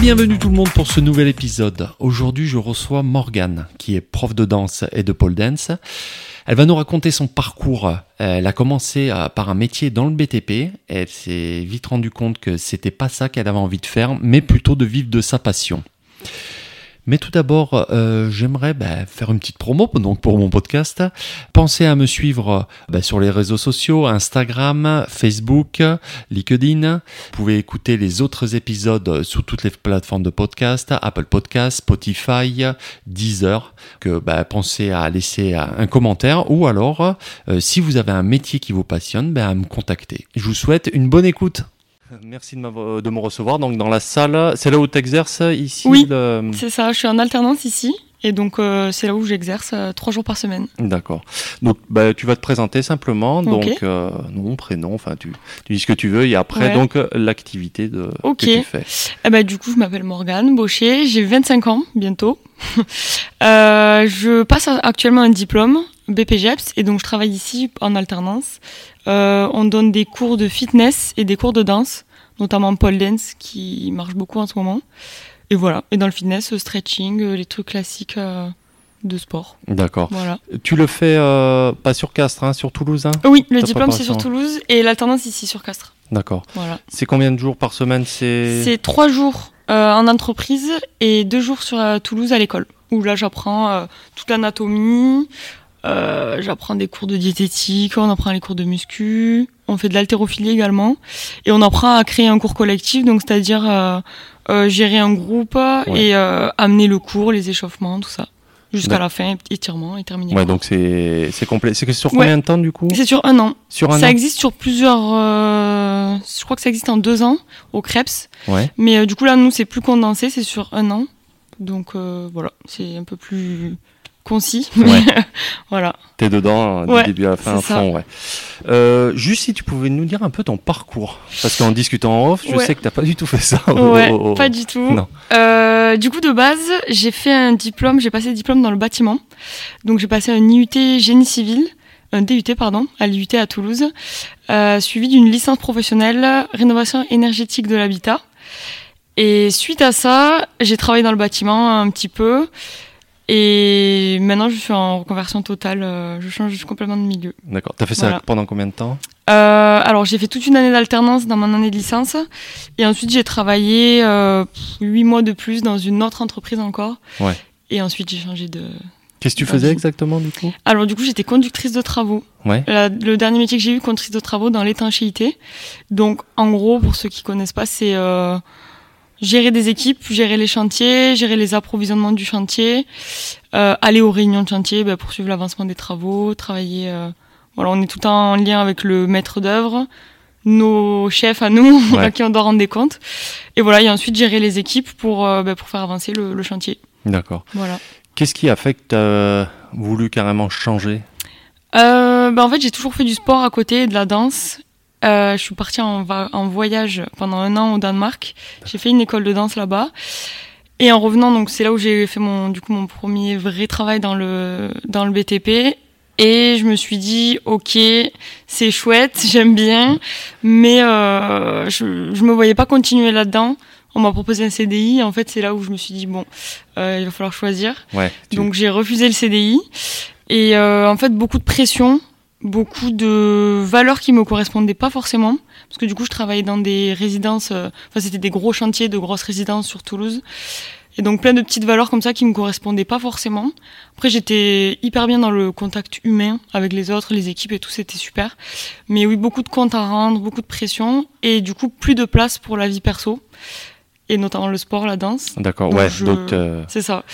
bienvenue tout le monde pour ce nouvel épisode. Aujourd'hui, je reçois Morgane, qui est prof de danse et de pole dance. Elle va nous raconter son parcours. Elle a commencé euh, par un métier dans le BTP. Elle s'est vite rendue compte que c'était pas ça qu'elle avait envie de faire, mais plutôt de vivre de sa passion. Mais tout d'abord, euh, j'aimerais bah, faire une petite promo donc pour mon podcast. Pensez à me suivre bah, sur les réseaux sociaux, Instagram, Facebook, LinkedIn. Vous pouvez écouter les autres épisodes sur toutes les plateformes de podcast, Apple Podcast, Spotify, Deezer. Bah, pensez à laisser un commentaire ou alors, euh, si vous avez un métier qui vous passionne, à me contacter. Je vous souhaite une bonne écoute. Merci de, de, me recevoir. Donc dans la salle, c'est là où tu exerces ici Oui, c'est ça. Je suis en alternance ici. Et donc euh, c'est là où j'exerce euh, trois jours par semaine. D'accord. Donc bah, tu vas te présenter simplement, donc euh, nom, prénom, enfin tu, tu, dis ce que tu veux et après donc l'activité de que tu fais. Eh ben, du coup je m'appelle Morgane Baucher, j'ai 25 ans bientôt. je passe actuellement un diplôme BPGEPS et donc je travaille ici en alternance. on donne des cours de fitness et des cours de danse, notamment pole dance qui marche beaucoup en ce moment. Et voilà. Et dans le fitness, stretching, euh, les trucs classiques euh, de sport. D'accord. Voilà. Tu le fais euh, pas sur Castres, hein, sur Toulouse hein? Oui, le diplôme c'est sur Toulouse et l'alternance ici sur Castres. D'accord. Voilà. C'est combien de jours par semaine? C'est C'est trois jours en entreprise et deux jours sur Toulouse à l'école. Où là j'apprends toute l'anatomie, j'apprends des cours de diététique, on apprend les cours de muscu, on fait de l'haltérophilie également et on apprend à créer un cours collectif, donc c'est-à-dire euh, gérer un groupe et euh, amener le cours, les échauffements, tout ça. Jusqu'à la fin, étirement et terminé. Ouais, donc c'est c'est complet. C'est sur combien de temps du coup? C'est sur un an. Sur un ça existe sur plusieurs. Euh, je crois que ça existe en deux ans au Krebs. Ouais. Mais du coup là, nous, c'est plus condensé, c'est sur un an. Donc voilà, c'est un peu plus concis. Ouais. voilà. T'es dedans hein, du début à la fin, à fond, ouais. Euh, juste si tu pouvais nous dire un peu ton parcours, parce qu'en discutant en off, je sais que t'as pas du tout fait ça. Ouais, pas du tout. Non. Euh, du coup, de base, j'ai fait un diplôme, j'ai passé le diplôme dans le bâtiment. Donc j'ai passé un IUT génie civil, un DUT pardon, à l'IUT à Toulouse, euh, suivi d'une licence professionnelle rénovation énergétique de l'habitat. Et suite à ça, j'ai travaillé dans le bâtiment un petit peu. Et maintenant, je suis en reconversion totale. Euh, je change complètement de milieu. D'accord. T'as fait ça pendant combien de temps euh, Alors, j'ai fait toute une année d'alternance dans mon année de licence. Et ensuite, j'ai travaillé euh, huit mois de plus dans une autre entreprise encore. Ouais. Et ensuite, j'ai changé de. Qu'est-ce que tu faisais exactement du coup Alors du coup j'étais conductrice de travaux. Ouais. le dernier métier que j'ai eu, conductrice de travaux dans l'étanchéité. Donc en gros pour ceux qui connaissent pas, c'est euh, gérer des équipes, gérer les chantiers, gérer les approvisionnements du chantier, euh, aller aux réunions de chantier bah, pour suivre l'avancement des travaux, travailler. Euh, voilà, on est tout le temps en lien avec le maître d'œuvre, nos chefs à nous, à qui on doit rendre des comptes. Et voilà, et ensuite gérer les équipes pour, euh, bah, pour faire avancer le, le chantier. D'accord. Voilà. Qu'est-ce qui a fait que tu as voulu carrément changer? Euh, bah en fait, j'ai toujours fait du sport à côté, de la danse. Euh, je suis partie en, en, voyage pendant un an au Danemark. J'ai fait une école de danse là-bas. Et en revenant, donc c'est là où j'ai fait mon du coup mon premier vrai travail dans le dans le BTP. Et je me suis dit, ok, c'est chouette, j'aime bien, mais euh, je je me voyais pas continuer là-dedans. On m'a proposé un CDI. En fait, c'est là où je me suis dit bon, euh, il va falloir choisir. Ouais, Donc j'ai refusé le CDI. Et euh, en fait, beaucoup de pression beaucoup de valeurs qui me correspondaient pas forcément parce que du coup je travaillais dans des résidences euh, enfin c'était des gros chantiers de grosses résidences sur Toulouse. Et donc plein de petites valeurs comme ça qui me correspondaient pas forcément. Après j'étais hyper bien dans le contact humain avec les autres les équipes et tout c'était super. Mais oui beaucoup de comptes à rendre beaucoup de pression et du coup plus de place pour la vie perso et notamment le sport, la danse. D'accord, ouais. Donc, euh, c'est ça.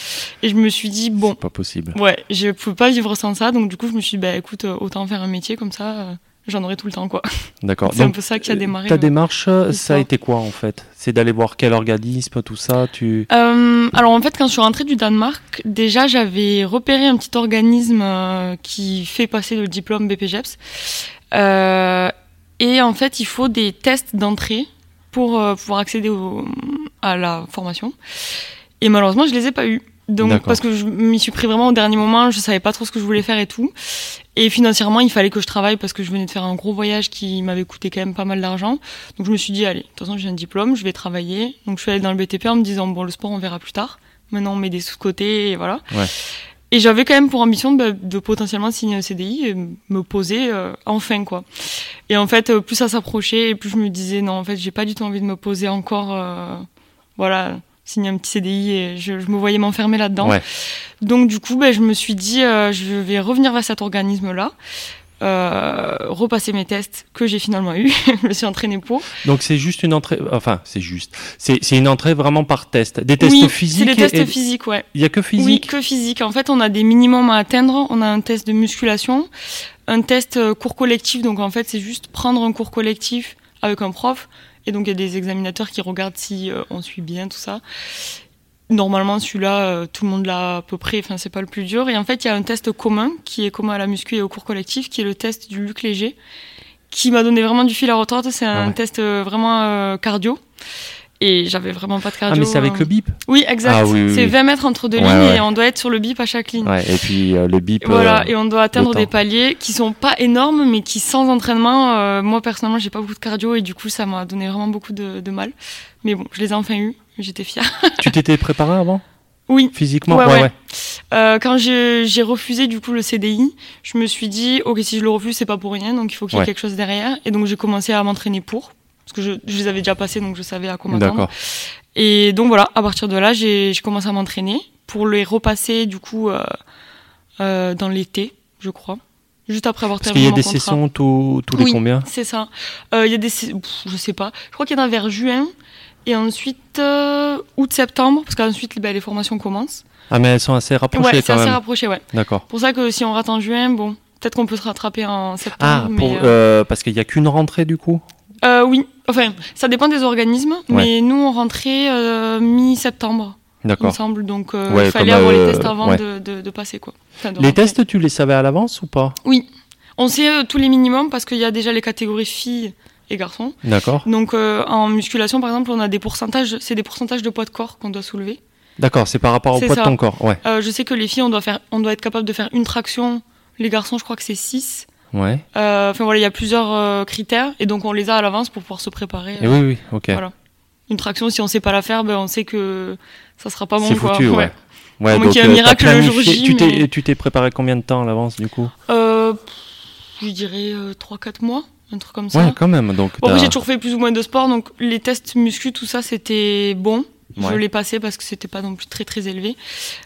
Et je me suis dit bon, pas possible. Ouais, je pouvais pas vivre sans ça, donc du coup je me suis dit bah écoute, euh, autant faire un métier comme ça. Euh, j'en aurai tout le temps, quoi. D'accord. C'est un peu ça qui a démarré. Ta démarche, ça a été quoi en fait? C'est d'aller voir quel organisme, tout ça tu... alors en fait, quand je suis rentrée du Danemark, déjà j'avais repéré un petit organisme qui fait passer le diplôme BPGEPS. et en fait, il faut des tests d'entrée pour pouvoir accéder au, à la formation. Et malheureusement, je les ai pas eus. Donc, parce que je m'y suis pris vraiment au dernier moment, je savais pas trop ce que je voulais faire et tout. Et financièrement, il fallait que je travaille parce que je venais de faire un gros voyage qui m'avait coûté quand même pas mal d'argent. Donc je me suis dit, allez, de toute façon, j'ai un diplôme, je vais travailler. Donc je suis allée dans le BTP en me disant, bon, le sport, on verra plus tard. Maintenant, on met des sous de côté et voilà. Ouais. Et j'avais quand même pour ambition de, de potentiellement signer un CDI et me poser euh, enfin, quoi. Et en fait, euh, plus ça s'approchait, et plus je me disais, non, en fait, j'ai pas du tout envie de me poser encore, euh, voilà, signer un petit CDI et je, je me voyais m'enfermer là-dedans. Ouais. Donc du coup, ben, je me suis dit, euh, je vais revenir vers cet organisme-là, euh, repasser mes tests que j'ai finalement eu. je me suis entraînée pour. Donc c'est juste une entrée, enfin c'est juste, c'est une entrée vraiment par test. Des tests oui, physiques. c'est des tests et- physiques, ouais. Il y a que Oui, physique. que physique. En fait, on a des minimums à atteindre. On a un test de musculation, un test euh, cours collectif. Donc en fait, c'est juste prendre un cours collectif avec un prof. Et donc il y a des examinateurs qui regardent si euh, on suit bien tout ça. Normalement, celui-là, euh, tout le monde l'a à peu près. Enfin, c'est pas le plus dur. Et en fait, il y a un test commun qui est commun à la muscu et au cours collectif, qui est le test du Luc Léger, qui m'a donné vraiment du fil à retordre. C'est un Ah ouais. test euh, vraiment euh, cardio. Et j'avais vraiment pas de Ah cardio. mais c'est avec euh, le bip. oui, exact. Ah oui, oui, c'est oui. 20 mètres entre deux Ouais, lignes ouais. et on doit être sur le bip à chaque ligne. Ouais. Et puis euh, le bip. Voilà, euh, et on doit atteindre des paliers qui sont pas énormes, mais qui sans entraînement, euh, moi personnellement, j'ai pas beaucoup de cardio et du coup, ça m'a donné vraiment beaucoup de, de mal. Mais bon, je les ai enfin eu, j'étais fière. Tu t'étais préparé avant? Oui, physiquement? Ouais, ouais. ouais. euh, quand j'ai j'ai refusé du coup le CDI, je me suis dit, ok, si je le refuse, c'est pas pour rien, donc il faut qu'il y ait Ouais. quelque chose derrière. Et donc j'ai commencé à m'entraîner pour, parce que je, je les avais déjà passés, donc je savais à quoi m'attendre. D'accord. Et donc voilà, à partir de là, j'ai commencé à m'entraîner pour les repasser du coup euh, euh, dans l'été, je crois. Juste après avoir Parce qu'il y terminé a des contrat. sessions tous les Oui. combien? C'est ça. Euh, Il y a des, pff, je sais pas. Je crois qu'il y en a vers juin et ensuite août-septembre parce qu'ensuite ben, les formations commencent. Ah mais elles sont assez rapprochées ouais, c'est quand assez même. rapproché, ouais. D'accord. Pour ça que si on rate en juin, bon, peut-être qu'on peut se rattraper en septembre. Ah mais, pour, euh, euh, parce qu'il y a qu'une rentrée du coup? Euh, oui. Enfin, ça dépend des organismes, mais nous on rentrait euh, mi-septembre. il me D'accord. semble. Donc, euh, Ouais, il fallait avoir les tests avant ouais. de, de, de passer, quoi. Enfin, de Les rentrer. tests, tu les savais à l'avance ou pas? Oui. On sait tous les minimums parce qu'il y a déjà les catégories filles et garçons. D'accord. Donc, en musculation, par exemple, on a des pourcentages, c'est des pourcentages de poids de corps qu'on doit soulever. D'accord, c'est par rapport au poids de ton corps. Ouais. Je sais que les filles, on doit, faire, on doit être capable de faire une traction. Les garçons, je crois que c'est 6. Ouais. Euh, Enfin, voilà, il y a plusieurs euh, critères et donc on les a à l'avance pour pouvoir se préparer. Et oui, oui, ok. Voilà. Une traction, si on sait pas la faire, ben, on sait que ça sera pas bon. c'est quoi. foutu, ouais. Ouais, moins donc, qu'il y ait un euh, miracle le jour J, Tu t'es, mais- tu t'es préparé combien de temps à l'avance du coup? Euh, je dirais 3-4 mois, un truc comme ça. Ouais, quand même. Donc, Bon, j'ai toujours fait plus ou moins de sport, donc les tests muscu, tout ça, c'était bon. Je l'ai passé parce que c'était pas non plus très très élevé.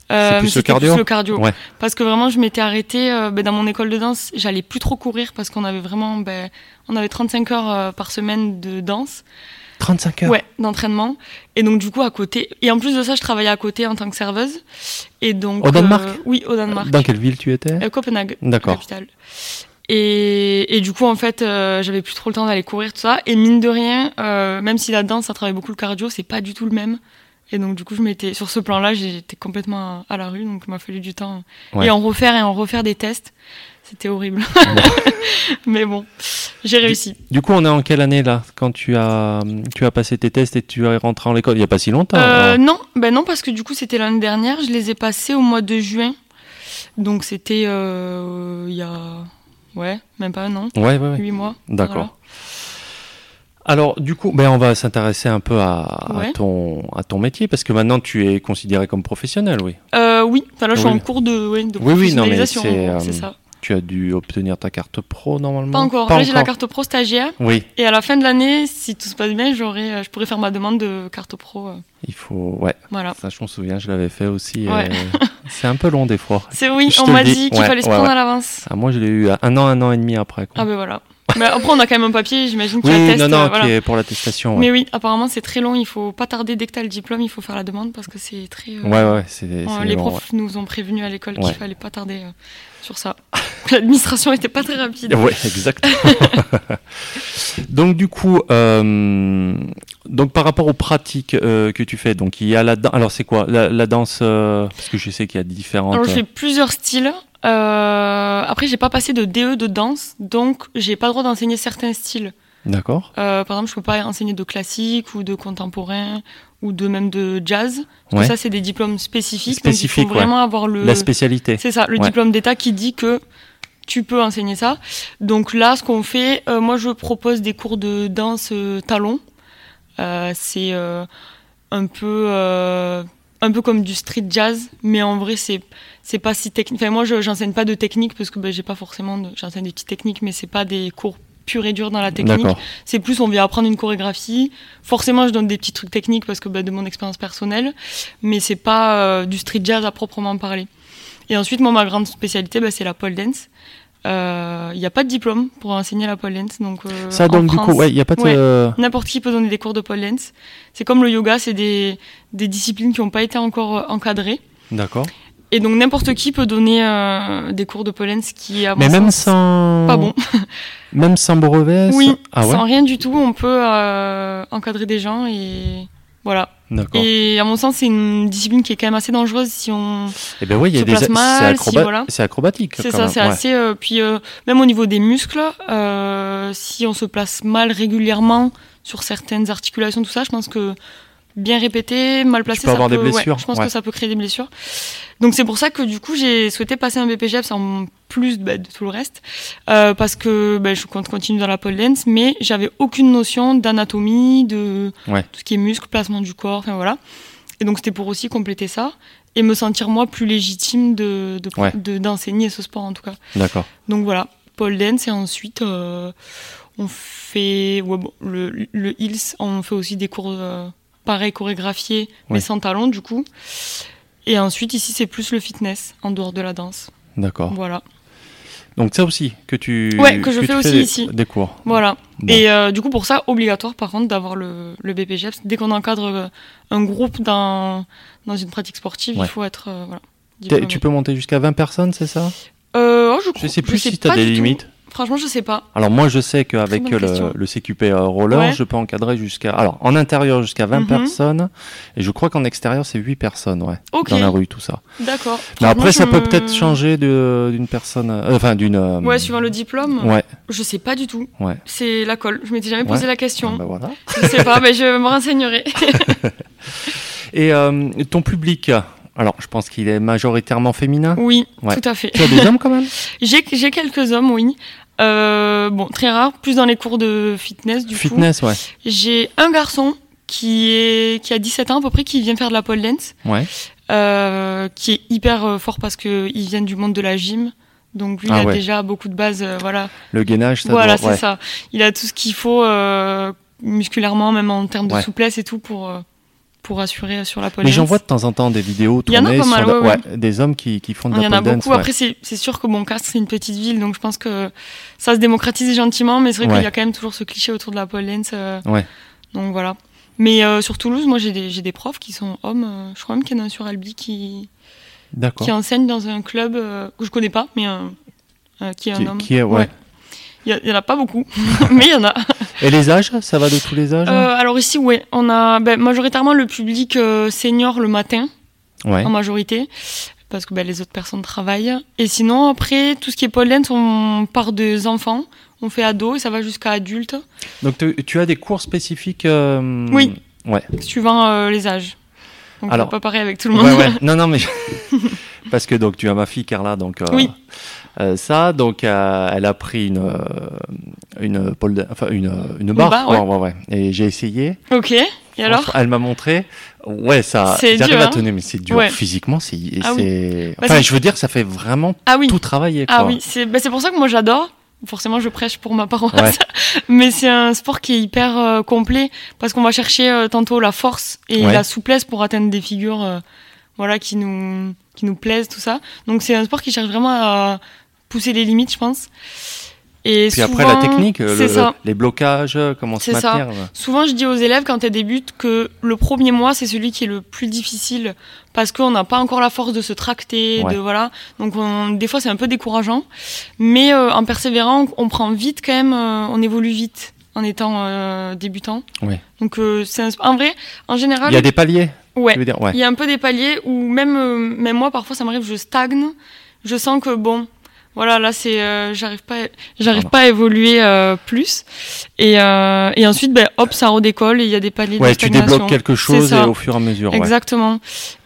C'est Euh, plus mais le c'était cardio plus le cardio. Ouais. Parce que vraiment, je m'étais arrêtée euh, ben, dans mon école de danse. J'allais plus trop courir parce qu'on avait vraiment, ben, on avait 35 heures euh, par semaine de danse, 35 heures. ouais, d'entraînement. Et donc du coup à côté, et en plus de ça, je travaillais à côté en tant que serveuse. Et donc Au Danemark euh, Oui, au Danemark. Dans quelle ville tu étais? Euh, Copenhague, D'accord. capitale. Et, et du coup, en fait, euh, j'avais plus trop le temps d'aller courir, tout ça. Et mine de rien, euh, même si la danse, ça travaille beaucoup le cardio, c'est pas du tout le même. Et donc, du coup, je m'étais, sur ce plan-là, j'étais complètement à, à la rue, donc il m'a fallu du temps. Ouais. Et en refaire et en refaire des tests. C'était horrible. Mais bon, j'ai réussi. Du coup, on est en quelle année là Quand tu as, tu as passé tes tests et tu es rentré en l'école? Il n'y a pas si longtemps. Euh, alors. non, ben non, parce que du coup, c'était l'année dernière. Je les ai passés au mois de juin. Donc, c'était il y a. Ouais, même pas un an. Ouais, ouais, ouais. Huit mois. D'accord. Voilà. Alors, du coup, ben, on va s'intéresser un peu à, ton, à ton métier parce que maintenant tu es considéré comme professionnel, oui. Euh, oui, enfin, là je suis en cours de, ouais, de Oui, oui, non, mais professionnalisation, c'est, euh, c'est ça. Tu as dû obtenir ta carte pro normalement Pas encore. Là j'ai la carte pro stagiaire Oui, et à la fin de l'année, si tout se passe bien, j'aurai, euh, je pourrais faire ma demande de carte pro. euh, il faut. Ouais, voilà. ça je m'en souviens, je l'avais fait aussi. Ouais. euh, c'est un peu long des fois. C'est oui, Je on m'a dit qu'il Ouais, fallait se ouais, prendre à l'avance. Ah, moi, je l'ai eu un an, un an et demi après. Quoi. Ah ben voilà. Mais après on a quand même un papier, j'imagine qui oui, atteste. non, non, euh, voilà. qui est pour l'attestation. Ouais. Mais oui, apparemment c'est très long. Il faut pas tarder dès que t'as le diplôme, il faut faire la demande parce que c'est très. euh, ouais, ouais, c'est. les long, profs nous ont prévenus à l'école Ouais. qu'il fallait pas tarder euh, sur ça. L'administration était pas très rapide. Ouais, exactement. donc du coup, euh, donc par rapport aux pratiques euh, que tu fais, donc il y a la danse. Alors c'est quoi? La, la danse euh, Parce que je sais qu'il y a différentes. Alors je fais plusieurs styles. Euh, après j'ai pas passé de DE de danse, donc j'ai pas le droit d'enseigner certains styles D'accord. Euh, par exemple, je peux pas enseigner de classique ou de contemporain ou de même de jazz. Parce Ouais. que ça, c'est des diplômes spécifiques. Spécifiques, donc il faut vraiment avoir le. La spécialité. C'est ça, le Ouais. diplôme d'État qui dit que tu peux enseigner ça. Donc là, ce qu'on fait, euh, moi, je propose des cours de danse euh, talon. Euh, c'est euh, un peu euh, un peu comme du street jazz, mais en vrai, c'est c'est pas si technique. Enfin, moi, je j'enseigne pas de technique parce que ben, j'ai pas forcément. De... J'enseigne des petites techniques, mais c'est pas des cours purs et durs dans la technique. C'est plus, on vient apprendre une chorégraphie. Forcément, je donne des petits trucs techniques parce que bah, de mon expérience personnelle, mais c'est pas euh, du street jazz à proprement parler. Et ensuite, moi, ma grande spécialité, bah, c'est la pole dance. Euh, Il n'y a pas de diplôme pour enseigner la pole dance, donc euh, Ça donc du coup, ouais, il y a pas de. Ouais. euh, n'importe qui peut donner des cours de pole dance. C'est comme le yoga, c'est des, des disciplines qui n'ont pas été encore euh, encadrées. D'accord. Et donc n'importe qui peut donner euh, des cours de pole dance qui, à Mais même sens, sans. pas bon. Même sans brevet. Oui, sans- Ah ouais. sans rien du tout, on peut euh, encadrer des gens et voilà. Et à mon sens, c'est une discipline qui est quand même assez dangereuse si on. Eh ben oui, il y a se des. place C'est mal, si acroba- voilà. c'est acrobatique. C'est ça, c'est ouais. assez. euh, puis euh, même au niveau des muscles, euh, si on se place mal régulièrement sur certaines articulations, tout ça, je pense que bien répété, mal placé, peux ça avoir des peut- ouais, blessures, je pense ouais. que ça peut créer des blessures. Donc c'est pour ça que du coup j'ai souhaité passer un BPGEPS en plus bah, de tout le reste, euh, parce que bah, je compte continuer dans la pole dance, mais j'avais aucune notion d'anatomie, de Ouais. tout ce qui est muscle, placement du corps, enfin voilà. Et donc c'était pour aussi compléter ça et me sentir moi plus légitime de de- Ouais. de- d'enseigner ce sport en tout cas. D'accord. Donc voilà, pole dance et ensuite euh, on fait ouais, bon, le, le Hills, on fait aussi des cours euh, pareils chorégraphiés mais sans talons du coup. Et ensuite ici c'est plus le fitness en dehors de la danse. D'accord. Voilà. Donc ça aussi que tu. Ouais, que je fais fais aussi des, ici. Des cours. Voilà. Bon. Et euh, du coup pour ça obligatoire par contre d'avoir le, le BPGEPS. Dès qu'on encadre euh, un groupe dans, dans une pratique sportive, Ouais. il faut être euh, voilà. Tu peux monter jusqu'à 20 personnes, c'est ça? Euh, oh, je, Je sais plus sais si tu as des tout. Franchement, je sais pas. Alors moi je sais qu'avec le, le CQP euh, roller, Ouais. je peux encadrer jusqu'à alors en intérieur jusqu'à 20 Mhm. personnes et je crois qu'en extérieur c'est 8 personnes ouais Ok. dans la rue tout ça. D'accord. Mais après ça peut peut-être changer d'une personne euh, enfin d'une euh, Ouais, suivant le diplôme. Ouais, Je sais pas du tout. ouais. C'est la colle. Je m'étais jamais posé Ouais. la Ah, question. bah voilà. Je sais pas, mais je me renseignerai. Et euh, ton public alors je pense qu'il est majoritairement féminin. oui, Ouais. tout à fait. Tu as des hommes quand même? J'ai quelques hommes, oui. Euh, bon, très rare, plus dans les cours de fitness du coup. Fitness ouais. J'ai un garçon qui est qui a 17 ans à peu près qui vient faire de la pole dance, Ouais. euh, qui est hyper euh, fort parce que il vient du monde de la gym. Donc lui, Ah il a ouais. déjà beaucoup de bases, euh, voilà. Le gainage ça voilà, c'est ouais. ça. Il a tout ce qu'il faut euh, musculairement, même en termes de Ouais. souplesse et tout pour pour assurer sur la pole Mais j'en vois de temps en temps des vidéos tournées mal, sur de- ouais, ouais, des hommes qui, qui font de Il y la en a pole beaucoup. ouais. Après, c'est sûr que bon, Castres, c'est une petite ville, donc je pense que ça se démocratise gentiment, mais c'est vrai qu'il y a quand même toujours ce cliché autour de la pole dance. euh. Donc voilà. Mais euh, sur Toulouse, moi, j'ai des, profs qui sont hommes. euh, je crois même qu'il y en a un sur Albi qui, qui enseigne dans un club euh, que je connais pas, mais euh, euh, qui est un Qui, homme. qui est ouais. Il y a- il y, en a pas beaucoup, mais il y en a. Et les âges, ça va de tous les âges Euh, alors ici, ouais, on a ben, majoritairement le public euh, senior le matin, Ouais. en majorité, parce que ben, les autres personnes travaillent. Et sinon, après, tout ce qui est pole dance, on part des enfants, on fait ado et ça va jusqu'à adultes, Donc tu, tu as des cours spécifiques euh, Oui. Ouais. suivant les âges. Donc Alors- pas pareil avec tout le monde. ouais, ouais. Non, non, mais parce que donc tu as ma fille Carla, donc euh, Oui. Euh, ça, donc euh, elle a pris une euh, une pole da- enfin une une barre, barre, ouais, ouais, ouais. Et j'ai essayé. Ok, et alors? Elle m'a montré. Ouais, ça. C'est J'arrive à hein tenir, mais c'est dur physiquement. C'est. Ah oui. Bah, enfin, je veux dire, ça fait vraiment Ah oui, tout travailler. Quoi. ah oui, c'est bah, c'est pour ça que moi j'adore. Forcément, je prêche pour ma paroisse, Ouais. mais c'est un sport qui est hyper euh, complet parce qu'on va chercher euh, tantôt la force et Ouais. la souplesse pour atteindre des figures, euh, voilà, qui nous qui nous plaisent, tout ça. Donc c'est un sport qui cherche vraiment à pousser les limites, je pense. Et Puis après la technique, c'est le- ça. les blocages, comment se ça. maintenir. ouais. Souvent, je dis aux élèves quand elles débutent que le premier mois, c'est celui qui est le plus difficile parce qu'on n'a pas encore la force de se tracter, Ouais. de voilà. Donc, on- des fois, c'est un peu décourageant. Mais euh, en persévérant, on, prend vite quand même, euh, on évolue vite en étant euh, débutant. Ouais. Donc, euh, c'est en vrai, en général, Il y a des paliers. ouais, il y a un peu des paliers où même, euh, même moi, parfois, ça m'arrive, je stagne. Je sens que bon, Voilà, là, c'est, euh, j'arrive pas, j'arrive pas à évoluer euh, plus. Et, euh, et ensuite, ben, hop, ça redécolle et il y a des paliers Ouais, de tu stagnation. débloques quelque chose et au fur et à mesure. Ouais, Exactement.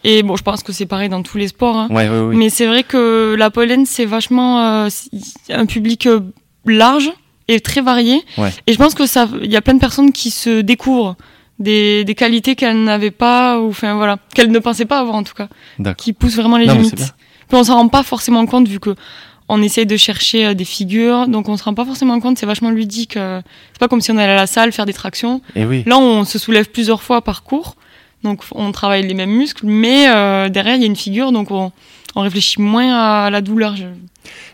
Et bon, je pense que c'est pareil dans tous les sports. hein. ouais, ouais, oui. Mais c'est vrai que la pollen, c'est vachement euh, un public euh, large et très varié. Ouais. Et je pense que ça, il y a plein de personnes qui se découvrent des, des qualités qu'elles n'avaient pas ou enfin voilà, qu'elles ne pensaient pas avoir en tout cas, qui poussent vraiment les Non, limites. Puis on s'en rend pas forcément compte vu que on essaye de chercher euh, des figures, donc on se rend pas forcément compte. C'est vachement ludique. euh, c'est pas comme si on allait à la salle faire des tractions. Et oui. Là, on se soulève plusieurs fois par cours, donc on travaille les mêmes muscles, mais euh, derrière il y a une figure, donc on, on réfléchit moins à la douleur. je-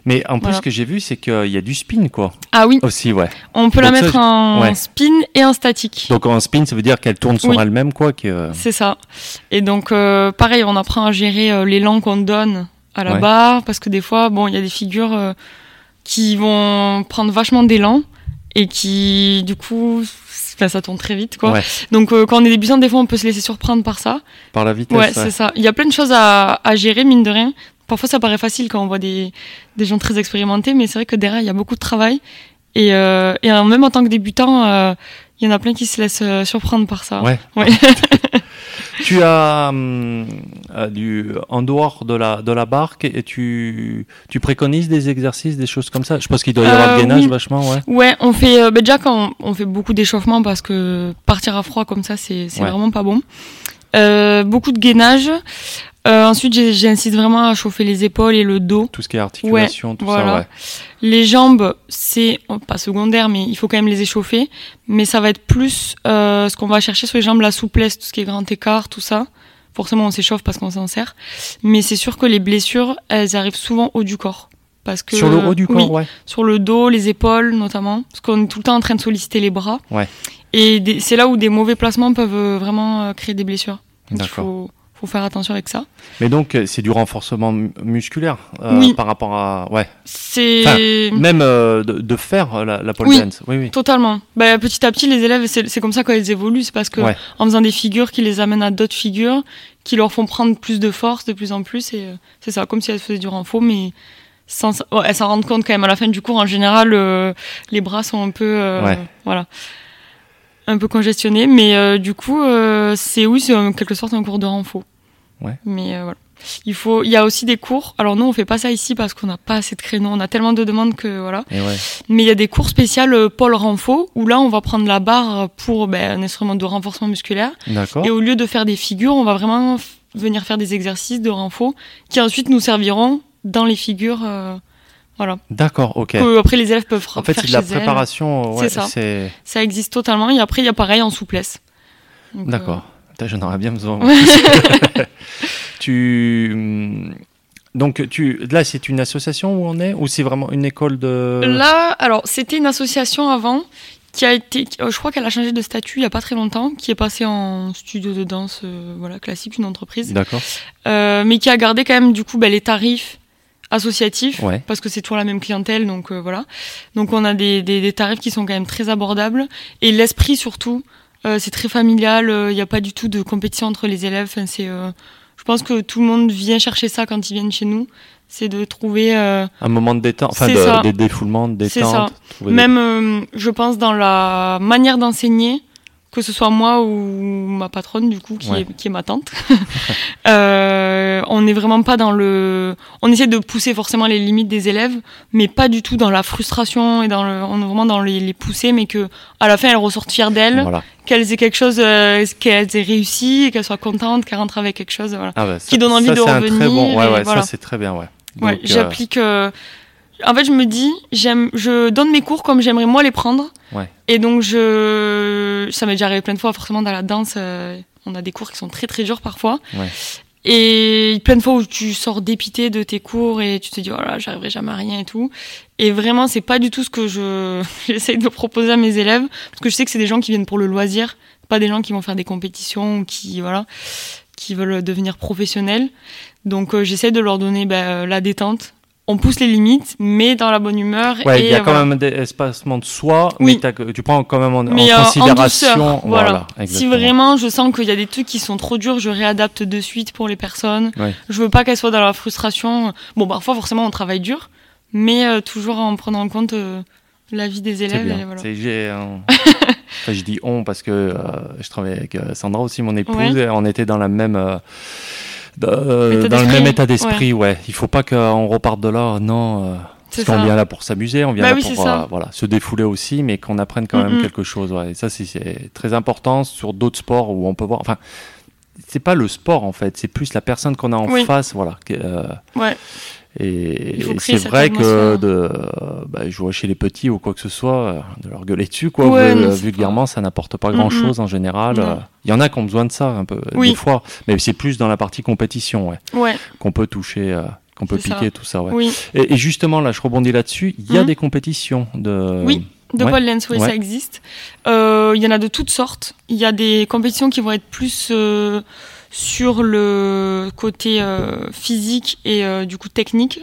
Mais en plus, Voilà. ce que j'ai vu, c'est qu'il y a du spin, quoi. Ah oui, Aussi, ouais. on peut Donc la mettre en ouais. spin et en statique. Donc en spin, ça veut dire qu'elle tourne sur Oui. elle-même, quoi. Que... C'est ça. Et donc, euh, pareil, on apprend à gérer l'élan qu'on donne à la Ouais. barre, parce que des fois, bon, il y a des figures euh, qui vont prendre vachement d'élan et qui, du coup, enfin, ça tourne très vite, quoi. Ouais. Donc, euh, quand on est débutant, des fois, on peut se laisser surprendre par ça. Par la vitesse. Ouais, c'est ça. Il y a plein de choses à, à gérer, mine de rien. Parfois, ça paraît facile quand on voit des, des gens très expérimentés, mais c'est vrai que derrière, il y a beaucoup de travail. Et, euh, et même en tant que débutant, il y en a plein qui se laissent surprendre par ça. Ouais. Ouais. Tu as hum, euh, du en dehors de la de la barque et tu tu préconises des exercices, des choses comme ça? Je pense qu'il doit y avoir Euh, le gainage oui. vachement, ouais. Ouais, on fait euh, bah, déjà quand on, on fait beaucoup d'échauffement parce que partir à froid comme ça, c'est c'est Ouais. vraiment pas bon. Euh, beaucoup de gainage. Euh, ensuite, j'incite vraiment à chauffer les épaules et le dos. Tout ce qui est articulation, tout voilà. ça, ouais. Les jambes, c'est oh, pas secondaire, mais il faut quand même les échauffer. Mais ça va être plus euh, ce qu'on va chercher sur les jambes, la souplesse, tout ce qui est grand écart, tout ça. Forcément, on s'échauffe parce qu'on s'en sert. Mais c'est sûr que les blessures, elles arrivent souvent haut du corps. Parce que, Sur le haut du corps, oui, ouais. sur le dos, les épaules notamment, parce qu'on est tout le temps en train de solliciter les bras. Ouais. Et c'est là où des mauvais placements peuvent euh, vraiment créer des blessures. D'accord. Faut, faire attention avec ça. Mais donc euh, c'est du renforcement mu- musculaire euh, Oui. par rapport à ouais. C'est Même euh, de, de faire euh, la, la pole Oui. dance. Oui, oui. totalement. Bah, petit à petit, les élèves, c'est comme ça qu'elles évoluent. C'est parce que Ouais. en faisant des figures qui les amènent à d'autres figures, qui leur font prendre plus de force de plus en plus. Et euh, c'est ça, comme si elles faisaient du renfort, mais sans, ouais, elles s'en rendent compte quand même à la fin du cours. En général, euh, les bras sont un peu, euh, Ouais. voilà, un peu congestionnés. Mais euh, du coup, euh, c'est oui, c'est en quelque sorte un cours de renfort. Ouais. Mais euh, voilà. Il faut, il y a aussi des cours. Alors nous, on fait pas ça ici parce qu'on n'a pas assez de créneaux. On a tellement de demandes que voilà. Et ouais. Mais il y a des cours spéciaux Paul Renfo où là on va prendre la barre pour ben, un instrument de renforcement musculaire D'accord. et au lieu de faire des figures, on va vraiment venir faire des exercices de renfo qui ensuite nous serviront dans les figures. Euh, voilà. D'accord, ok. Que après les élèves peuvent En fait, faire c'est de la préparation. Ouais, C'est ça. Ça existe totalement et après il y a pareil en souplesse. Euh, D'accord. Putain, J'en aurais bien besoin. Tu hum, donc tu là c'est une association où on est ou c'est vraiment une école de Là, alors c'était une association avant qui a été, euh, je crois qu'elle a changé de statut il y a pas très longtemps, qui est passée en studio de danse, euh, voilà classique, une entreprise. D'accord. Euh, mais qui a gardé quand même du coup bah, les tarifs associatifs Ouais. parce que c'est toujours la même clientèle donc euh, voilà. Donc on a des, des, des tarifs qui sont quand même très abordables. Et l'esprit surtout euh, c'est très familial il n'y a pas du tout de compétition entre les élèves. Enfin, c'est euh, je pense que tout le monde vient chercher ça quand ils viennent chez nous. C'est de trouver euh, Un moment de détente, enfin de, des défoulements, de détente. même euh, je pense dans la manière d'enseigner que ce soit moi ou ma patronne du coup qui, Ouais. est, qui est ma tante euh, on n'est vraiment pas dans le on essaie de pousser forcément les limites des élèves mais pas du tout dans la frustration et dans le on est vraiment dans les, les pousser mais que à la fin elles ressortent fières d'elles Voilà. qu'elles aient quelque chose euh, qu'elles aient réussi et qu'elles soient contentes qu'elles rentrent avec quelque chose voilà Ah bah, ça- Qui donne envie ça, de c'est un très revenir bon. Ouais, ouais, voilà. ça c'est très bien, ouais. Ouais, euh, j'applique. euh, En fait, je me dis, j'aime, je donne mes cours comme j'aimerais moi les prendre. Ouais. Et donc, je, ça m'est déjà arrivé plein de fois, forcément, dans la danse, euh, on a des cours qui sont très très durs parfois. Ouais. Et plein de fois où tu sors dépité de tes cours et tu te dis, oh là, j'arriverai jamais à rien et tout. Et vraiment, c'est pas du tout ce que je, j'essaye de proposer à mes élèves. Parce que je sais que c'est des gens qui viennent pour le loisir, pas des gens qui vont faire des compétitions ou qui, voilà, qui veulent devenir professionnels. Donc, euh, j'essaie de leur donner ben, la détente. On pousse les limites, mais dans la bonne humeur. Ouais, il y a quand même des espacements de soi, Oui. mais tu prends quand même en, euh, considération. douceur, voilà. si vraiment je sens qu'il y a des trucs qui sont trop durs, je réadapte de suite pour les personnes. Ouais. Je veux pas qu'elles soient dans la frustration. Bon, parfois forcément on travaille dur, mais euh, toujours en prenant en compte euh, la vie des élèves. et voilà. Enfin, je dis on parce que euh, je travaille avec Sandra aussi, mon épouse, Ouais. et on était dans la même. Euh, dans, le même état d'esprit, ouais. Il faut pas qu'on reparte de là, non. euh, parce qu'on vient là pour s'amuser, on vient Bah là oui, pour euh, voilà, se défouler aussi, mais qu'on apprenne quand même quelque chose. Ouais. Et ça, c'est- très important sur d'autres sports où on peut voir. Enfin, c'est pas le sport en fait, c'est plus la personne qu'on a en Oui. face, voilà. euh, Ouais. Et c'est vrai que atmosphère. de bah, jouer chez les petits ou quoi que ce soit, euh, de leur gueuler dessus, quoi, Ouais, vu- non, euh, vulgairement, ça n'apporte pas Mhm. grand chose en général. Euh, Il y en a qui ont besoin de ça un peu, Oui. des fois, mais c'est plus dans la partie compétition, ouais, Ouais, qu'on peut toucher, euh, qu'on peut ça. piquer, tout ça, ouais. oui. Et, et justement, là, je rebondis là-dessus, il y a Mhm. des compétitions de. Oui. De Ouais. pole dance, oui, Ouais. ça existe. Euh, Il y en a de toutes sortes. Il y a des compétitions qui vont être plus euh, sur le côté euh, physique et euh, du coup technique.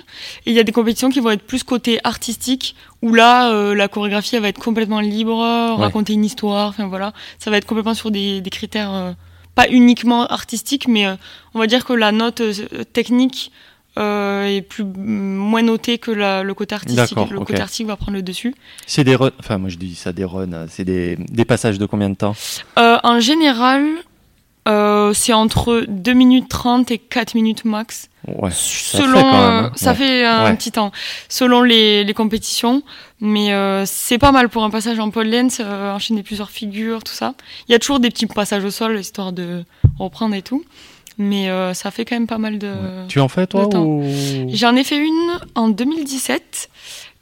Et il y a des compétitions qui vont être plus côté artistique, où là, euh, la chorégraphie elle va être complètement libre, raconter une histoire, enfin voilà. Ça va être complètement sur des, des critères pas uniquement artistiques, mais on va dire que la note technique est plus moins notée que la- le côté artistique. Le côté artistique va prendre le dessus. C'est des runs, enfin, moi je dis ça, des runs, euh, c'est des, des passages de combien de temps? En général, euh, c'est entre 2 minutes 30 et 4 minutes max. Ouais, ça fait même, euh, hein. ça Ouais. fait un Ouais. petit temps, selon les, les compétitions. Mais euh, c'est pas mal pour un passage en pole dance, euh, enchaîner plusieurs figures, tout ça. Il y a toujours des petits passages au sol, histoire de reprendre et tout. Mais euh, ça fait quand même pas mal de... Tu en fais toi ou... J'en ai fait une en 2017.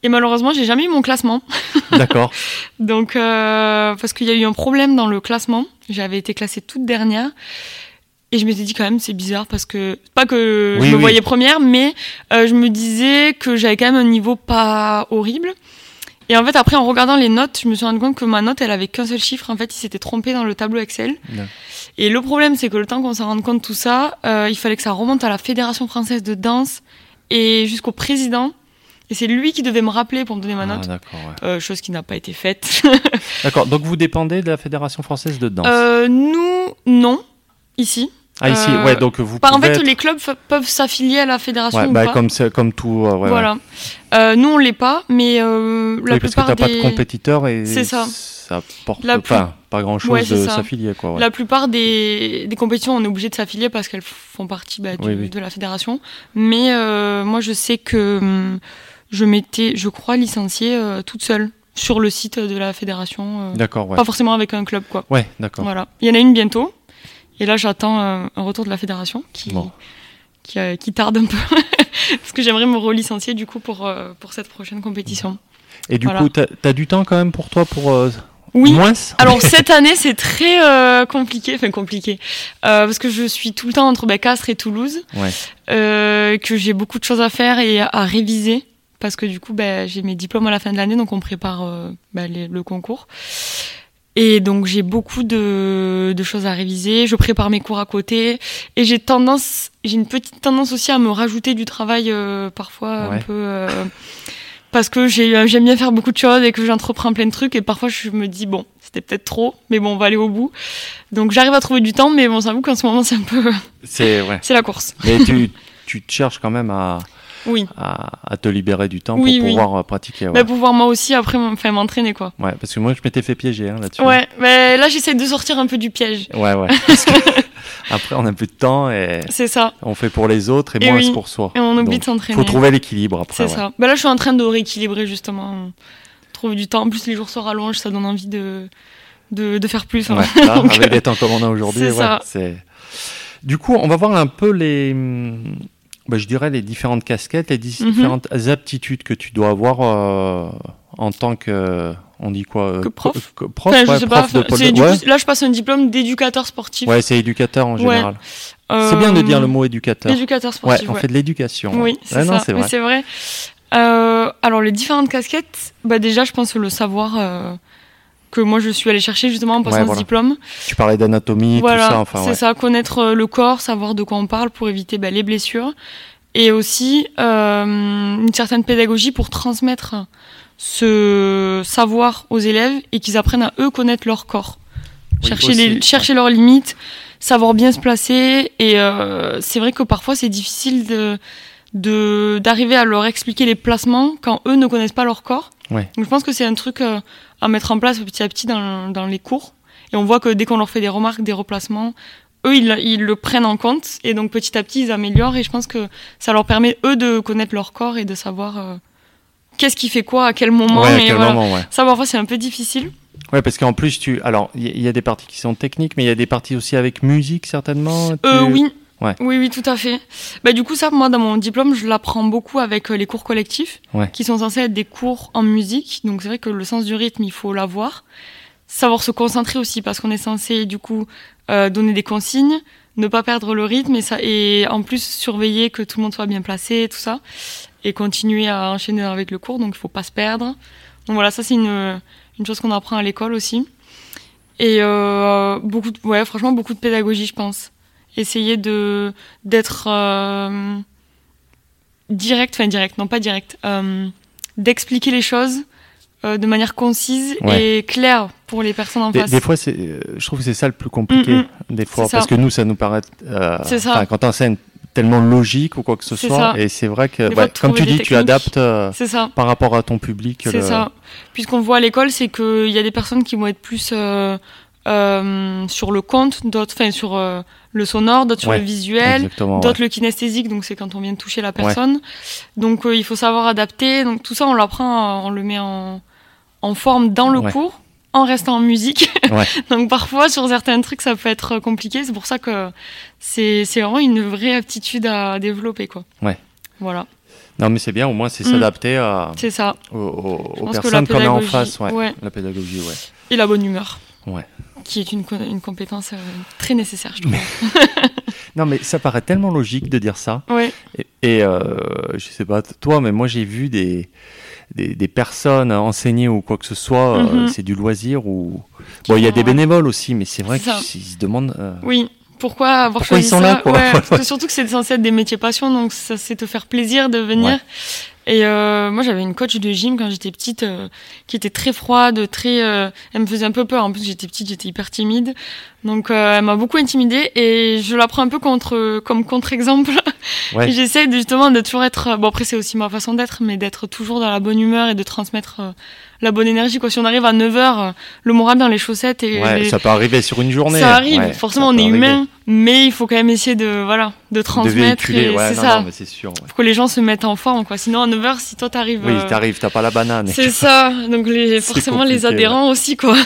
Et malheureusement, j'ai jamais eu mon classement. D'accord. Donc, euh, parce qu'il y a eu un problème dans le classement. J'avais été classée toute dernière. Et je m'étais dit quand même, c'est bizarre parce que, pas que Oui, je me oui. voyais première, mais euh, je me disais que j'avais quand même un niveau pas horrible. Et en fait, après, en regardant les notes, je me suis rendu compte que ma note, elle avait qu'un seul chiffre. En fait, il s'était trompé dans le tableau Excel. Et le problème, c'est que le temps qu'on s'en rende compte de tout ça, euh, il fallait que ça remonte à la Fédération française de danse et jusqu'au président. Et c'est lui qui devait me rappeler pour me donner ma Ah, note. d'accord, ouais. Euh, chose qui n'a pas été faite. D'accord, donc vous dépendez de la Fédération française de danse? Euh, nous, non, ici. ah ici, euh, ouais, donc vous Bah, en pouvez fait, être- les clubs peuvent s'affilier à la fédération Ouais, ou bah, pas. comme, comme tout, ouais, voilà. Euh, nous, on l'est pas, mais euh, la ouais. Oui, parce que plupart t'as pas des de compétiteurs et C'est ça. ça porte La plus- enfin, pas grand chose Ouais, de s'affilier, quoi. ouais. la plupart des, des compétitions, on est obligé de s'affilier parce qu'elles font partie bah, du- Oui, oui. de la fédération. Mais euh, moi, je sais que hum, je m'étais, je crois, licenciée euh, toute seule sur le site de la fédération. euh, D'accord, ouais. Pas forcément avec un club, quoi. Ouais, d'accord. Voilà. Il y en a une bientôt. Et là, j'attends euh, un retour de la fédération qui, Bon. qui, qui tarde un peu. Parce que j'aimerais me relicencier du coup pour, pour cette prochaine compétition. Et du Voilà. coup, t'as as du temps quand même pour toi pour Oui. moins Alors cette année, c'est très euh, compliqué. Enfin, compliqué. Euh, parce que je suis tout le temps entre bah, Castres et Toulouse. Ouais. Euh, que j'ai beaucoup de choses à faire et à réviser. Parce que du coup, bah, j'ai mes diplômes à la fin de l'année, donc on prépare euh, bah, les- le concours. Et donc j'ai beaucoup de, de choses à réviser, je prépare mes cours à côté et j'ai tendance, j'ai une petite tendance aussi à me rajouter du travail euh, parfois Ouais. un peu euh, parce que j'ai- j'aime bien faire beaucoup de choses et que j'entreprends plein de trucs et parfois je me dis bon c'était peut-être trop mais bon on va aller au bout donc j'arrive à trouver du temps mais bon j'avoue qu'en ce moment c'est un peu C'est ouais. c'est la course Mais tu, tu te cherches quand même à, oui à, à te libérer du temps Oui, pour oui. pouvoir euh, pratiquer. Ouais. bah, pouvoir moi aussi après m'entraîner quoi Ouais, parce que moi je m'étais fait piéger hein, là-dessus. ouais mais là j'essaie de sortir un peu du piège Ouais, ouais. Parce que après, on a plus de temps et c'est ça on fait pour les autres et, Et moins pour soi. et on oublie Donc, de s'entraîner faut trouver l'équilibre après. C'est ouais. ça. Bah là, je suis en train de rééquilibrer justement, trouver du temps. En plus, les jours se rallongent, ça donne envie de de, de faire plus. hein. Ouais, là, Donc, avec les temps comme on a aujourd'hui, c'est ça. Du coup, on va voir un peu les, bah, je dirais les différentes casquettes, les Mhm. différentes aptitudes que tu dois avoir euh, en tant que, on dit quoi, euh, Que prof co- prof, enfin, je sais pas. prof c'est de- du ouais. coup, là, je passe un diplôme d'éducateur sportif. Ouais, c'est éducateur en Ouais. général. Euh, C'est bien de dire le mot éducateur. Éducateur Ouais, sportif. on ouais. fait de l'éducation. Oui, c'est ça. c'est vrai. vrai. Euh, alors, les différentes casquettes, bah déjà, je pense que le savoir euh, que moi, je suis allée chercher justement en passant Ouais, ce diplôme. Tu parlais d'anatomie, voilà, tout ça. Enfin, c'est ouais. ça, connaître euh, le corps, savoir de quoi on parle pour éviter bah, les blessures. Et aussi euh, une certaine pédagogie pour transmettre ce savoir aux élèves et qu'ils apprennent à eux connaître leur corps. Oui, chercher, aussi, les, chercher leurs limites, savoir bien se placer. Et euh, c'est vrai que parfois c'est difficile de, de d'arriver à leur expliquer les placements quand eux ne connaissent pas leur corps. Ouais. Donc je pense que c'est un truc euh, à mettre en place petit à petit dans, dans les cours. Et on voit que dès qu'on leur fait des remarques, des replacements, eux, ils, ils le prennent en compte. Et donc petit à petit, ils améliorent. Et je pense que ça leur permet, eux, de connaître leur corps et de savoir euh, qu'est-ce qui fait quoi, à quel moment. Ouais, à et quel voilà. moment, ouais. Ça, parfois, c'est un peu difficile. Ouais, parce qu'en plus, tu. Alors, il y, a des parties qui sont techniques, mais il y a des parties aussi avec musique, certainement. Euh, tu- oui. Ouais. Oui, oui, tout à fait. Bah, du coup, ça, moi, dans mon diplôme, je l'apprends beaucoup avec euh, les cours collectifs, Ouais. qui sont censés être des cours en musique. Donc, c'est vrai que le sens du rythme, il faut l'avoir. Savoir se concentrer aussi, parce qu'on est censé, du coup, euh, donner des consignes, ne pas perdre le rythme, et, ça, et en plus, surveiller que tout le monde soit bien placé, tout ça, et continuer à enchaîner avec le cours, donc il faut pas se perdre. Donc voilà, ça, c'est une, une chose qu'on apprend à l'école aussi. Et euh, beaucoup, de, ouais, franchement, beaucoup de pédagogie, je pense essayer de d'être euh, direct, enfin direct, non pas direct, euh, d'expliquer les choses euh, de manière concise Ouais. et claire pour les personnes en Des, face. des fois, c'est, je trouve que c'est ça le plus compliqué. Mm, Des fois, parce que nous, ça nous paraît. C'est ça. Quand t'enseignes tellement logique ou quoi que ce soit, ça. et c'est vrai que, comme tu dis, tu adaptes ça. par rapport à ton public. C'est le- ça. Puisqu'on voit à l'école, c'est qu'il y a des personnes qui vont être plus euh, sur le compte, d'autres, enfin sur euh, le sonore, d'autres sur le visuel, ouais. d'autres le kinesthésique, donc c'est quand on vient de toucher la personne. Donc euh, il faut savoir adapter. Donc tout ça, on l'apprend, on le met en, en forme dans le cours, en restant en musique. Donc parfois, sur certains trucs, ça peut être compliqué. C'est pour ça que c'est vraiment une vraie aptitude à développer, quoi. Ouais. Voilà, Non, mais c'est bien, au moins, c'est Mm. s'adapter à- c'est ça. aux, aux- personnes qu'on a en face. Ouais. ouais. La pédagogie, ouais. Et la bonne humeur. Ouais. Qui est une, une compétence euh, très nécessaire, je trouve. Non, mais ça paraît tellement logique de dire ça. Ouais, Et, et, euh, je sais pas toi, mais moi j'ai vu des, des, des personnes enseigner ou quoi que ce soit, euh, Mhm. c'est du loisir ou. Bon, il y a des bénévoles aussi, mais c'est vrai qu'ils se demandent. euh, oui. Pourquoi avoir Pourquoi choisi ils sont ça là, quoi? Ouais, parce que surtout que c'est censé être des métiers passion, donc ça c'est te faire plaisir de venir. Ouais. Et euh, moi j'avais une coach de gym quand j'étais petite euh, qui était très froide, très, euh, elle me faisait un peu peur. En plus j'étais petite, j'étais hyper timide, donc euh, elle m'a beaucoup intimidée et je la prends un peu contre comme contre-exemple. Ouais. J'essaie justement de toujours être. Bon après c'est aussi ma façon d'être, mais d'être toujours dans la bonne humeur et de transmettre euh, la bonne énergie. Quoi. Si on arrive à 9h, le moral dans les chaussettes et Ouais, les- ça peut arriver sur une journée. ça arrive, ouais, forcément ça on est arriver. humain, mais il faut quand même essayer de voilà de De transmettre. ouais, c'est ça. non, mais c'est sûr. ouais. Faut que les gens se mettent en forme, quoi. Sinon à 9h, si toi t'arrives. Oui, euh, t'arrives, t'as pas la banane. c'est ça. Donc les, forcément les adhérents aussi, quoi.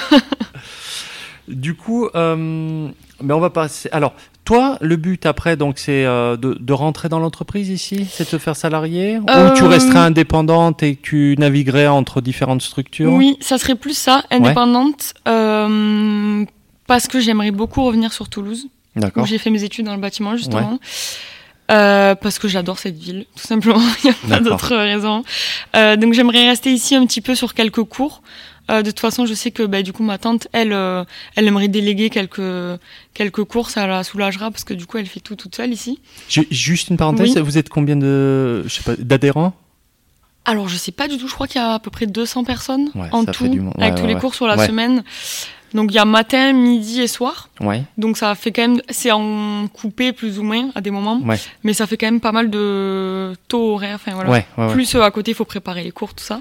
Du coup, euh, mais on va passer. Alors, toi, le but après, donc, c'est euh, de, de rentrer dans l'entreprise ici, c'est de te faire salarié, Euh, ou tu resterais indépendante et tu naviguerais entre différentes structures? Oui, ça serait plus ça, indépendante, euh, parce que j'aimerais beaucoup revenir sur Toulouse, où j'ai fait mes études dans le bâtiment justement. Euh, parce que j'adore cette ville, tout simplement. Il n'y a pas d'autre raison. Euh, donc j'aimerais rester ici un petit peu sur quelques cours. Euh, de toute façon, je sais que bah, du coup ma tante, elle, euh, elle aimerait déléguer quelques quelques cours, ça la soulagera parce que du coup elle fait tout toute seule ici. Ju- Juste une parenthèse, Oui. vous êtes combien de, je sais pas, d'adhérents? Alors je sais pas du tout, je crois qu'il y a à peu près 200 personnes Ouais, en tout, avec Ouais, tous les cours sur la semaine. Donc il y a matin, midi et soir. Ouais. Donc ça fait quand même, c'est en coupé plus ou moins à des moments, Ouais. mais ça fait quand même pas mal de taux horaires. Enfin voilà. Ouais. Plus euh, à côté, il faut préparer les cours, tout ça.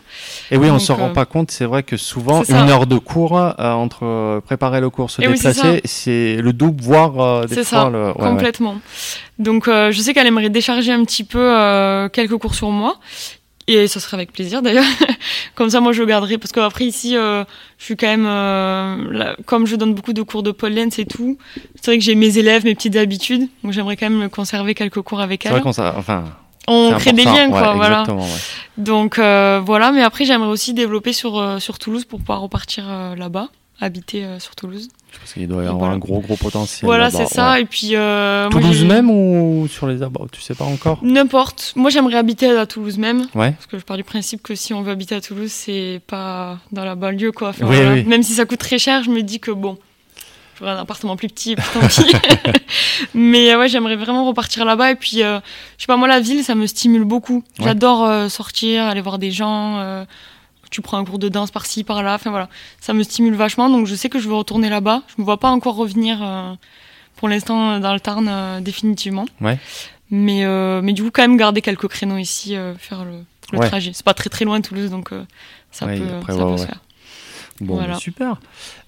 Et oui, on Donc, s'en rend euh, pas compte. C'est vrai que souvent, une heure de cours euh, entre préparer le cours, se Et oui, c'est déplacer, c'est le double, voire des C'est fois ça, le. complètement. Donc je sais qu'elle aimerait décharger un petit peu quelques cours sur moi. Et ça serait avec plaisir d'ailleurs. comme ça, moi, je le garderai. Parce qu'après, ici, euh, je suis quand même... euh, là, comme je donne beaucoup de cours de pole dance et tout, c'est vrai que j'ai mes élèves, mes petites habitudes. Donc j'aimerais quand même conserver quelques cours avec C'est elle. vrai qu'on enfin, On c'est crée des liens, quoi. Ouais, voilà. Ouais. Donc euh, voilà, mais après j'aimerais aussi développer sur, sur Toulouse pour pouvoir repartir là-bas, habiter sur Toulouse. Pense qu'il doit y avoir voilà. un gros gros potentiel. voilà, c'est ça. ouais. Et puis euh, Toulouse même ou sur les abords Tu sais pas encore? N'importe. Moi j'aimerais habiter à Toulouse même, Ouais. parce que je pars du principe que si on veut habiter à Toulouse, c'est pas dans la banlieue quoi. Enfin, Oui, voilà. oui. Même si ça coûte très cher, je me dis que bon. J'aurais un appartement plus petit, tant pis. Mais euh, ouais, j'aimerais vraiment repartir là-bas. Et puis, euh, je sais pas, moi, la ville, ça me stimule beaucoup. Ouais. J'adore euh, sortir, aller voir des gens. Tu prends un cours de danse par-ci, par-là. Enfin voilà, ça me stimule vachement. Donc je sais que je veux retourner là-bas. Je me vois pas encore revenir euh, pour l'instant euh, dans le Tarn euh, définitivement. Ouais. Mais, euh, mais du coup, quand même garder quelques créneaux ici, faire le, le Ouais. trajet. C'est pas très très loin Toulouse, donc ça Ouais, peut, après, ça ouais, peut ouais. se faire. Bon, Voilà. bah, super.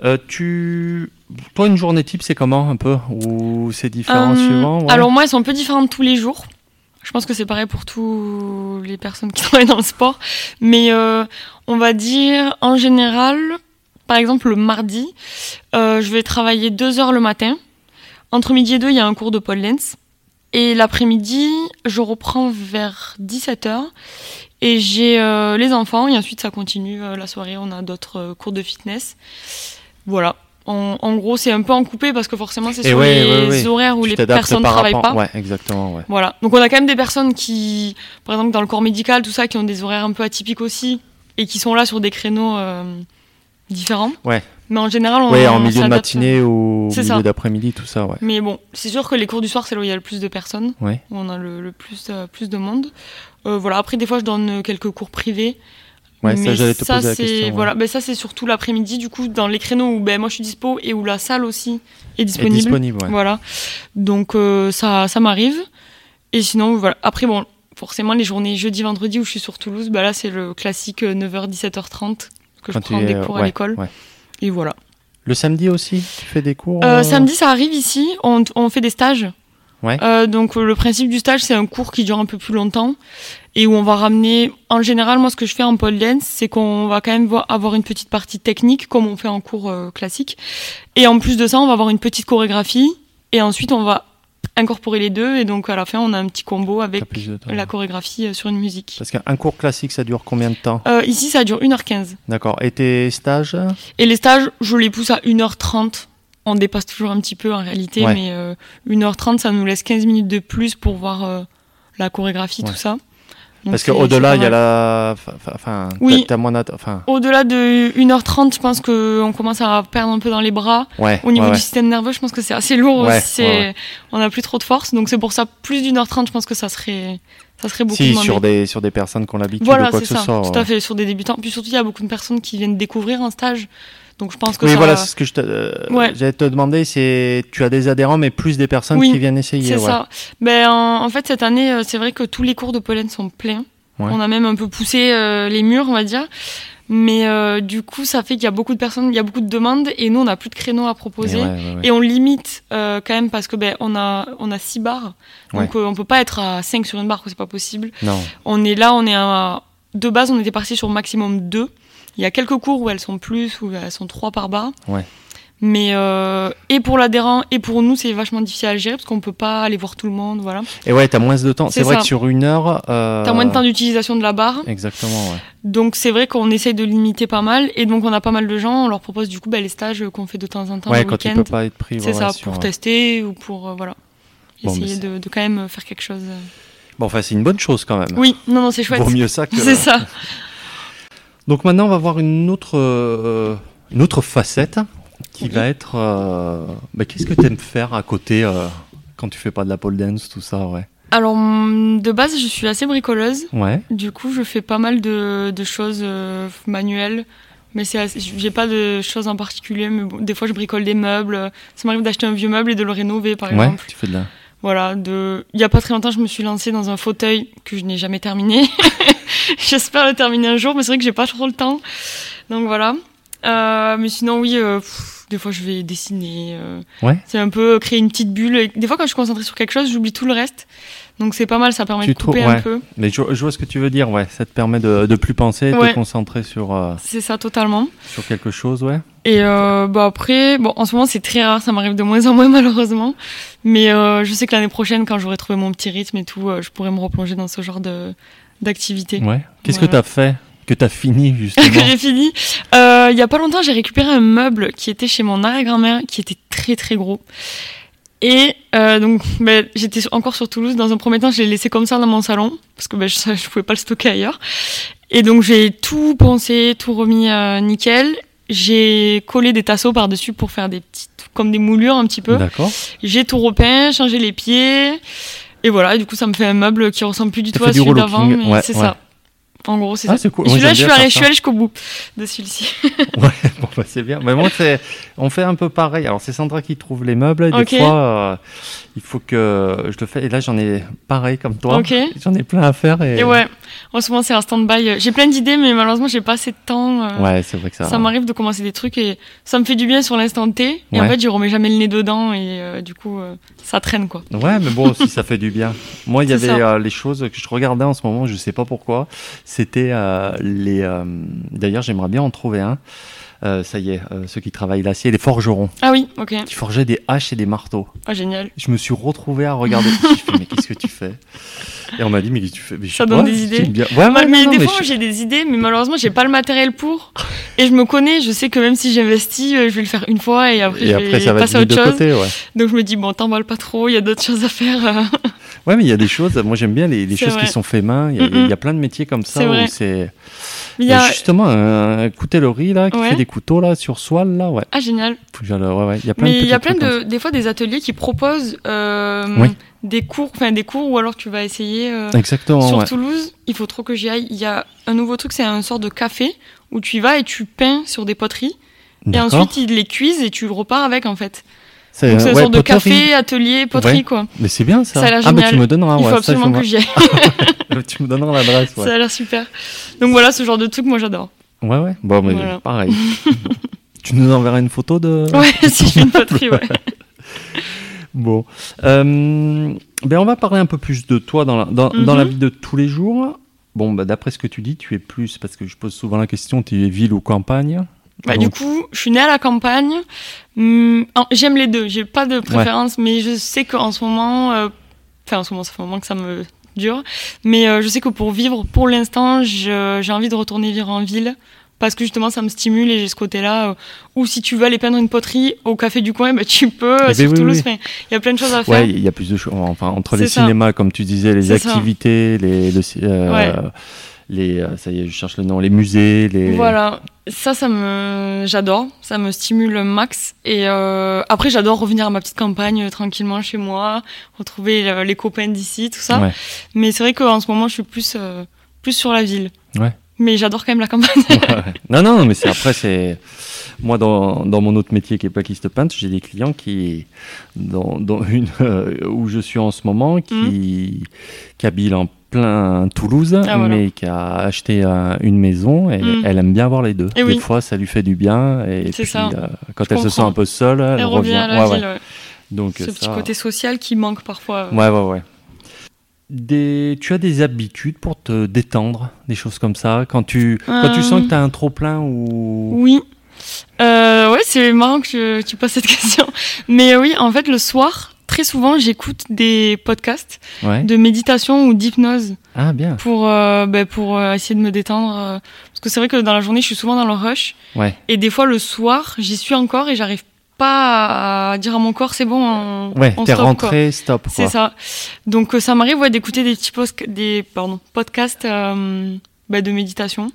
Euh, tu, toi, une journée type, c'est comment un peu? Ou c'est différent Euh, suivant? Ouais Alors moi, elles sont un peu différentes tous les jours. Je pense que c'est pareil pour tous les personnes qui travaillent dans le sport. Mais euh, on va dire, en général, par exemple le mardi, euh, je vais travailler deux heures le matin. Entre midi et deux, il y a un cours de pole dance. Et l'après-midi, je reprends vers 17h. Et j'ai euh, les enfants. Et ensuite, ça continue la soirée. On a d'autres cours de fitness. Voilà. En, en gros, c'est un peu en coupé parce que forcément, c'est sur ouais, les ouais, ouais. horaires où Tu les personnes ne travaillent rapport- pas. Exactement. Voilà. Donc on a quand même des personnes qui, par exemple dans le corps médical, tout ça, qui ont des horaires un peu atypiques aussi et qui sont là sur des créneaux euh, différents. Ouais. Mais en général, on, Ouais, en milieu de matinée ou milieu d'après-midi, tout ça, ouais. Mais bon, c'est sûr que les cours du soir, c'est là où il y a le plus de personnes, Ouais. où on a le, le plus, euh, plus de monde. Euh, voilà. Après, des fois, je donne quelques cours privés. Ouais, ça, j'allais te ça, poser la c'est- question. ouais. Voilà, ben, ça c'est surtout l'après-midi, du coup, dans les créneaux où ben, moi je suis dispo et où la salle aussi est disponible. disponible, ouais. Voilà. Donc euh, ça, ça m'arrive. Et sinon, voilà. Après, bon, forcément, les journées jeudi, vendredi où je suis sur Toulouse, bah là, c'est le classique euh, 9h, 17h30 que Quand je prends es, des euh, cours à l'école. Et voilà. Le samedi aussi, tu fais des cours Euh, euh, Samedi, ça arrive ici. On, on fait des stages. Ouais. Euh, donc euh, le principe du stage, c'est un cours qui dure un peu plus longtemps et où on va ramener. En général, moi, ce que je fais en pole dance, c'est qu'on va quand même voir- avoir une petite partie technique, comme on fait en cours euh, classique. Et en plus de ça, on va avoir une petite chorégraphie et ensuite on va incorporer les deux et donc à la fin, on a un petit combo avec temps. la chorégraphie euh, sur une musique. Parce qu'un cours classique, ça dure combien de temps? Euh, ici, ça dure 1h15. D'accord. Et tes stages? Et les stages, je les pousse à 1h30. On dépasse toujours un petit peu en réalité, Ouais. mais euh, 1h30, ça nous laisse 15 minutes de plus pour voir euh, la chorégraphie, Ouais. tout ça. Parce qu'au-delà, il y a la. Enfin, Oui. Enfin, Au-delà de 1h30, je pense qu'on commence à perdre un peu dans les bras. ouais. Au niveau ouais, ouais. du système nerveux, je pense que c'est assez lourd Ouais, aussi. c'est- ouais, ouais. On n'a plus trop de force. Donc c'est pour ça, plus d'une heure trente, je pense que ça serait, ça serait beaucoup Si, moins sur des, sur des personnes qui ont l'habitude Voilà, ou quoi c'est que ça. ce soit. Tout à fait, sur des débutants. Puis surtout, il y a beaucoup de personnes qui viennent découvrir un stage. Donc je pense que Oui, ça... voilà, c'est ce que je te, euh, Ouais. j'allais te demander, c'est tu as des adhérents, mais plus des personnes Oui, qui viennent essayer. C'est ouais. ça. Ben, en, en fait, cette année, euh, c'est vrai que tous les cours de pollen sont pleins. Ouais. On a même un peu poussé euh, les murs, on va dire. Mais euh, du coup, ça fait qu'il y a beaucoup de personnes, il y a beaucoup de demandes, et nous, on n'a plus de créneaux à proposer. ouais, ouais, ouais. Et on limite euh, quand même parce que ben on a on a six bars, donc on peut pas être à 5 sur une barre, c'est pas possible. Non. On est là, on est à de base, on était parti sur maximum deux. Il y a quelques cours où elles sont plus, où elles sont trois par bar. Ouais. Mais euh, et pour l'adhérent et pour nous, c'est vachement difficile à gérer parce qu'on peut pas aller voir tout le monde, voilà. Et ouais, t'as moins de temps. C'est vrai que sur une heure. Euh... T'as moins de temps d'utilisation de la barre, Exactement, ouais. donc c'est vrai qu'on essaye de limiter pas mal. Et donc on a pas mal de gens, on leur propose du coup ben, les stages qu'on fait de temps en temps Ouais, le quand tu peux pas être pris. C'est ça, sur, pour euh, tester ou pour euh, voilà. Bon, Essayer de, de quand même faire quelque chose. Bon, enfin, c'est une bonne chose quand même. Oui, non, non, c'est chouette. Vaut mieux ça que. C'est ça. Donc maintenant, on va voir une autre, euh, une autre facette qui Oui. va être. euh, bah, Qu'est-ce que tu aimes faire à côté euh, quand tu fais pas de la pole dance, tout ça, ouais? Alors, hum, de base, je suis assez bricoleuse. Ouais. Du coup, je fais pas mal de, de choses euh, manuelles. Mais j'ai pas de choses en particulier. Mais bon, des fois, je bricole des meubles. Ça m'arrive d'acheter un vieux meuble et de le rénover, par Ouais, exemple. tu fais de la. Voilà. De... Il y a pas très longtemps, je me suis lancée dans un fauteuil que je n'ai jamais terminé. J'espère le terminer un jour, mais c'est vrai que j'ai pas trop le temps. Donc voilà. Euh, mais sinon, oui, euh, pff, des fois, je vais dessiner. euh, Ouais. C'est un peu créer une petite bulle. Et des fois, quand je suis concentrée sur quelque chose, j'oublie tout le reste. Donc c'est pas mal, ça permet Tu de couper trouves- un ouais. peu. Mais je, je vois ce que tu veux dire, ouais. Ça te permet de, de plus penser, de Ouais. te concentrer sur, C'est ça, totalement. sur quelque chose, ouais. Et bah après, bon, en ce moment c'est très rare, ça m'arrive de moins en moins malheureusement. Mais je sais que l'année prochaine, quand j'aurai trouvé mon petit rythme et tout, je pourrai me replonger dans ce genre de d'activité. Ouais. Qu'est-ce que tu as fait Que tu as fini, que justement j'ai fini. Euh, Il y a pas longtemps, j'ai récupéré un meuble qui était chez mon arrière-grand-mère, qui était très très gros. Et euh, donc, ben, j'étais encore sur Toulouse. Dans un premier temps, je l'ai laissé comme ça dans mon salon, parce que ben, je, je pouvais pas le stocker ailleurs. Et donc, j'ai tout poncé, tout remis euh, nickel. J'ai collé des tasseaux par-dessus pour faire des petites, comme des moulures un petit peu. D'accord. J'ai tout repeint, changé les pieds. Et voilà, et du coup, ça me fait un meuble qui ressemble plus du tout à celui d'avant. Mais ouais, c'est ouais. ça. En gros, c'est Ah, ça. cool. Celui-là, je je suis ça. allée jusqu'au bout de celui-ci. Ouais, bon, bah, c'est bien. Mais moi, c'est, on fait un peu pareil. Alors, c'est Sandra qui trouve les meubles. et Des Ok. fois, euh, il faut que je le fais. Et là, j'en ai pareil comme toi. J'en ai plein à faire. Et, Et ouais, en ce moment, c'est un stand-by. J'ai plein d'idées, mais malheureusement, j'ai pas assez de temps. euh, Ouais, c'est vrai que ça. Ça m'arrive de commencer des trucs et ça me fait du bien sur l'instant T. Et en fait, j'y remets jamais le nez dedans et euh, du coup, euh, ça traîne quoi. Ouais, mais bon, si ça fait du bien. Moi, il y avait euh, les choses que je regardais en ce moment, je sais pas pourquoi. C'était les. D'ailleurs, j'aimerais bien en trouver un. Euh, ça y est, euh, ceux qui travaillent l'acier, les forgerons, Ah oui, ok. qui forgeaient des haches et des marteaux. Ah, génial. Je me suis retrouvé à regarder. J'ai fait, mais qu'est-ce que tu fais? Et on m'a dit, mais qu'est-ce que tu fais Mais je Ça donne pas, des? idées. bien. Ouais, ouais, Ouais, mais non, des mais fois, je- j'ai des idées, mais malheureusement, j'ai pas le matériel pour. Et je me connais, je sais que même si j'investis, euh, je vais le faire une fois et après, Et je après, vais ça va passer à autre chose. côté, ouais. Donc je me dis, bon, t'emballes pas trop, il y a d'autres choses à faire. Ouais, mais il y a des choses, moi j'aime bien les, choses vrai. qui sont faites main. Il y, a- Mm-mm. il y a plein de métiers comme ça où c'est. Il y a... Justement, un coutellerie là, qui Ouais. fait des couteaux là, sur soile là, ouais. Ah, génial. Ouais, ouais. Il y a plein Mais de il y a plein de, des fois, des ateliers qui proposent euh, Oui. des cours, enfin des cours, ou alors tu vas essayer. euh. Exactement, Sur. Toulouse, il faut trop que j'y aille. Il y a un nouveau truc, c'est un sort de café où tu y vas et tu peins sur des poteries. Et ensuite, ils les cuisent et tu repars avec en fait. C'est Donc c'est un ouais, de café, atelier, poterie Ouais. quoi. Mais c'est bien ça. Ça a l'air ah, bah tu me donneras, il faut ouais, absolument que j'y aille. tu me donneras l'adresse, ouais. Ça a l'air super. Donc voilà, ce genre de truc, moi j'adore. Ouais, ouais. Bon, mais Voilà. pareil. tu nous enverras une photo de. Ouais, si je fais une poterie, ouais. Bon. Euh, ben on va parler un peu plus de toi dans la, dans, dans la Mhm. vie de tous les jours. Bon, bah, d'après ce que tu dis, tu es plus, parce que je pose souvent la question, tu es ville ou campagne? Bah, du coup, je suis née à la campagne. Hum, J'aime les deux. J'ai pas de préférence, mais je sais qu'en ce moment, euh, enfin en ce moment, ça fait un moment que ça me dure, mais euh, je sais que pour vivre, pour l'instant, j'ai envie de retourner vivre en ville parce que justement, ça me stimule et j'ai ce côté-là. euh, ou si tu veux aller peindre une poterie au café du coin, bah, tu peux. Eh ben sur oui, Toulouse, oui. il y a plein de choses à faire. Ouais, il y a plus de choses. Enfin, entre les ça. cinémas, comme tu disais, les ça. activités, les, le euh, Ouais. les, ça y est, je cherche le nom, les musées, les. Voilà, ça, ça me, j'adore, ça me stimule max. Et euh, après, j'adore revenir à ma petite campagne euh, tranquillement chez moi, retrouver euh, les copains d'ici, tout ça. Ouais. Mais c'est vrai qu'en ce moment, je suis plus, plus sur la ville. Ouais. Mais j'adore quand même la campagne. Ouais. non, non, mais c'est après, c'est. Moi, dans, dans mon autre métier qui est plaquiste peintre, j'ai des clients qui, dans, dans une où je suis en ce moment, qui, qui habille en plein Toulouse. Ah, voilà. mais qui a acheté euh, une maison et Mm. elle aime bien voir les deux. Et des oui. fois, ça lui fait du bien et puis ça. euh, quand Je elle se sent un peu seule, elle, Elle revient à la Ouais, ville, ouais. ouais. Donc Ce ça- petit côté social qui manque parfois. Ouais, ouais, ouais. Des... Tu as des habitudes pour te détendre, des choses comme ça, quand tu, quand tu Euh. sens que tu as un trop-plein ou... Oui. Euh, ouais, c'est marrant que tu- tu poses cette question. Mais oui, en fait, le soir, très souvent, j'écoute des podcasts Ouais. de méditation ou d'hypnose. Ah, bien. pour, euh, ben, pour euh, essayer de me détendre. euh, parce que c'est vrai que dans la journée, je suis souvent dans le rush. Ouais. Et des fois, le soir, j'y suis encore et j'arrive pas à dire à mon corps, c'est bon, on, Ouais, on t'es stop, quoi. rentré, stop. Quoi. C'est ça. Donc, ça m'arrive ouais, d'écouter des petits post- des, pardon, podcasts euh, ben, de méditation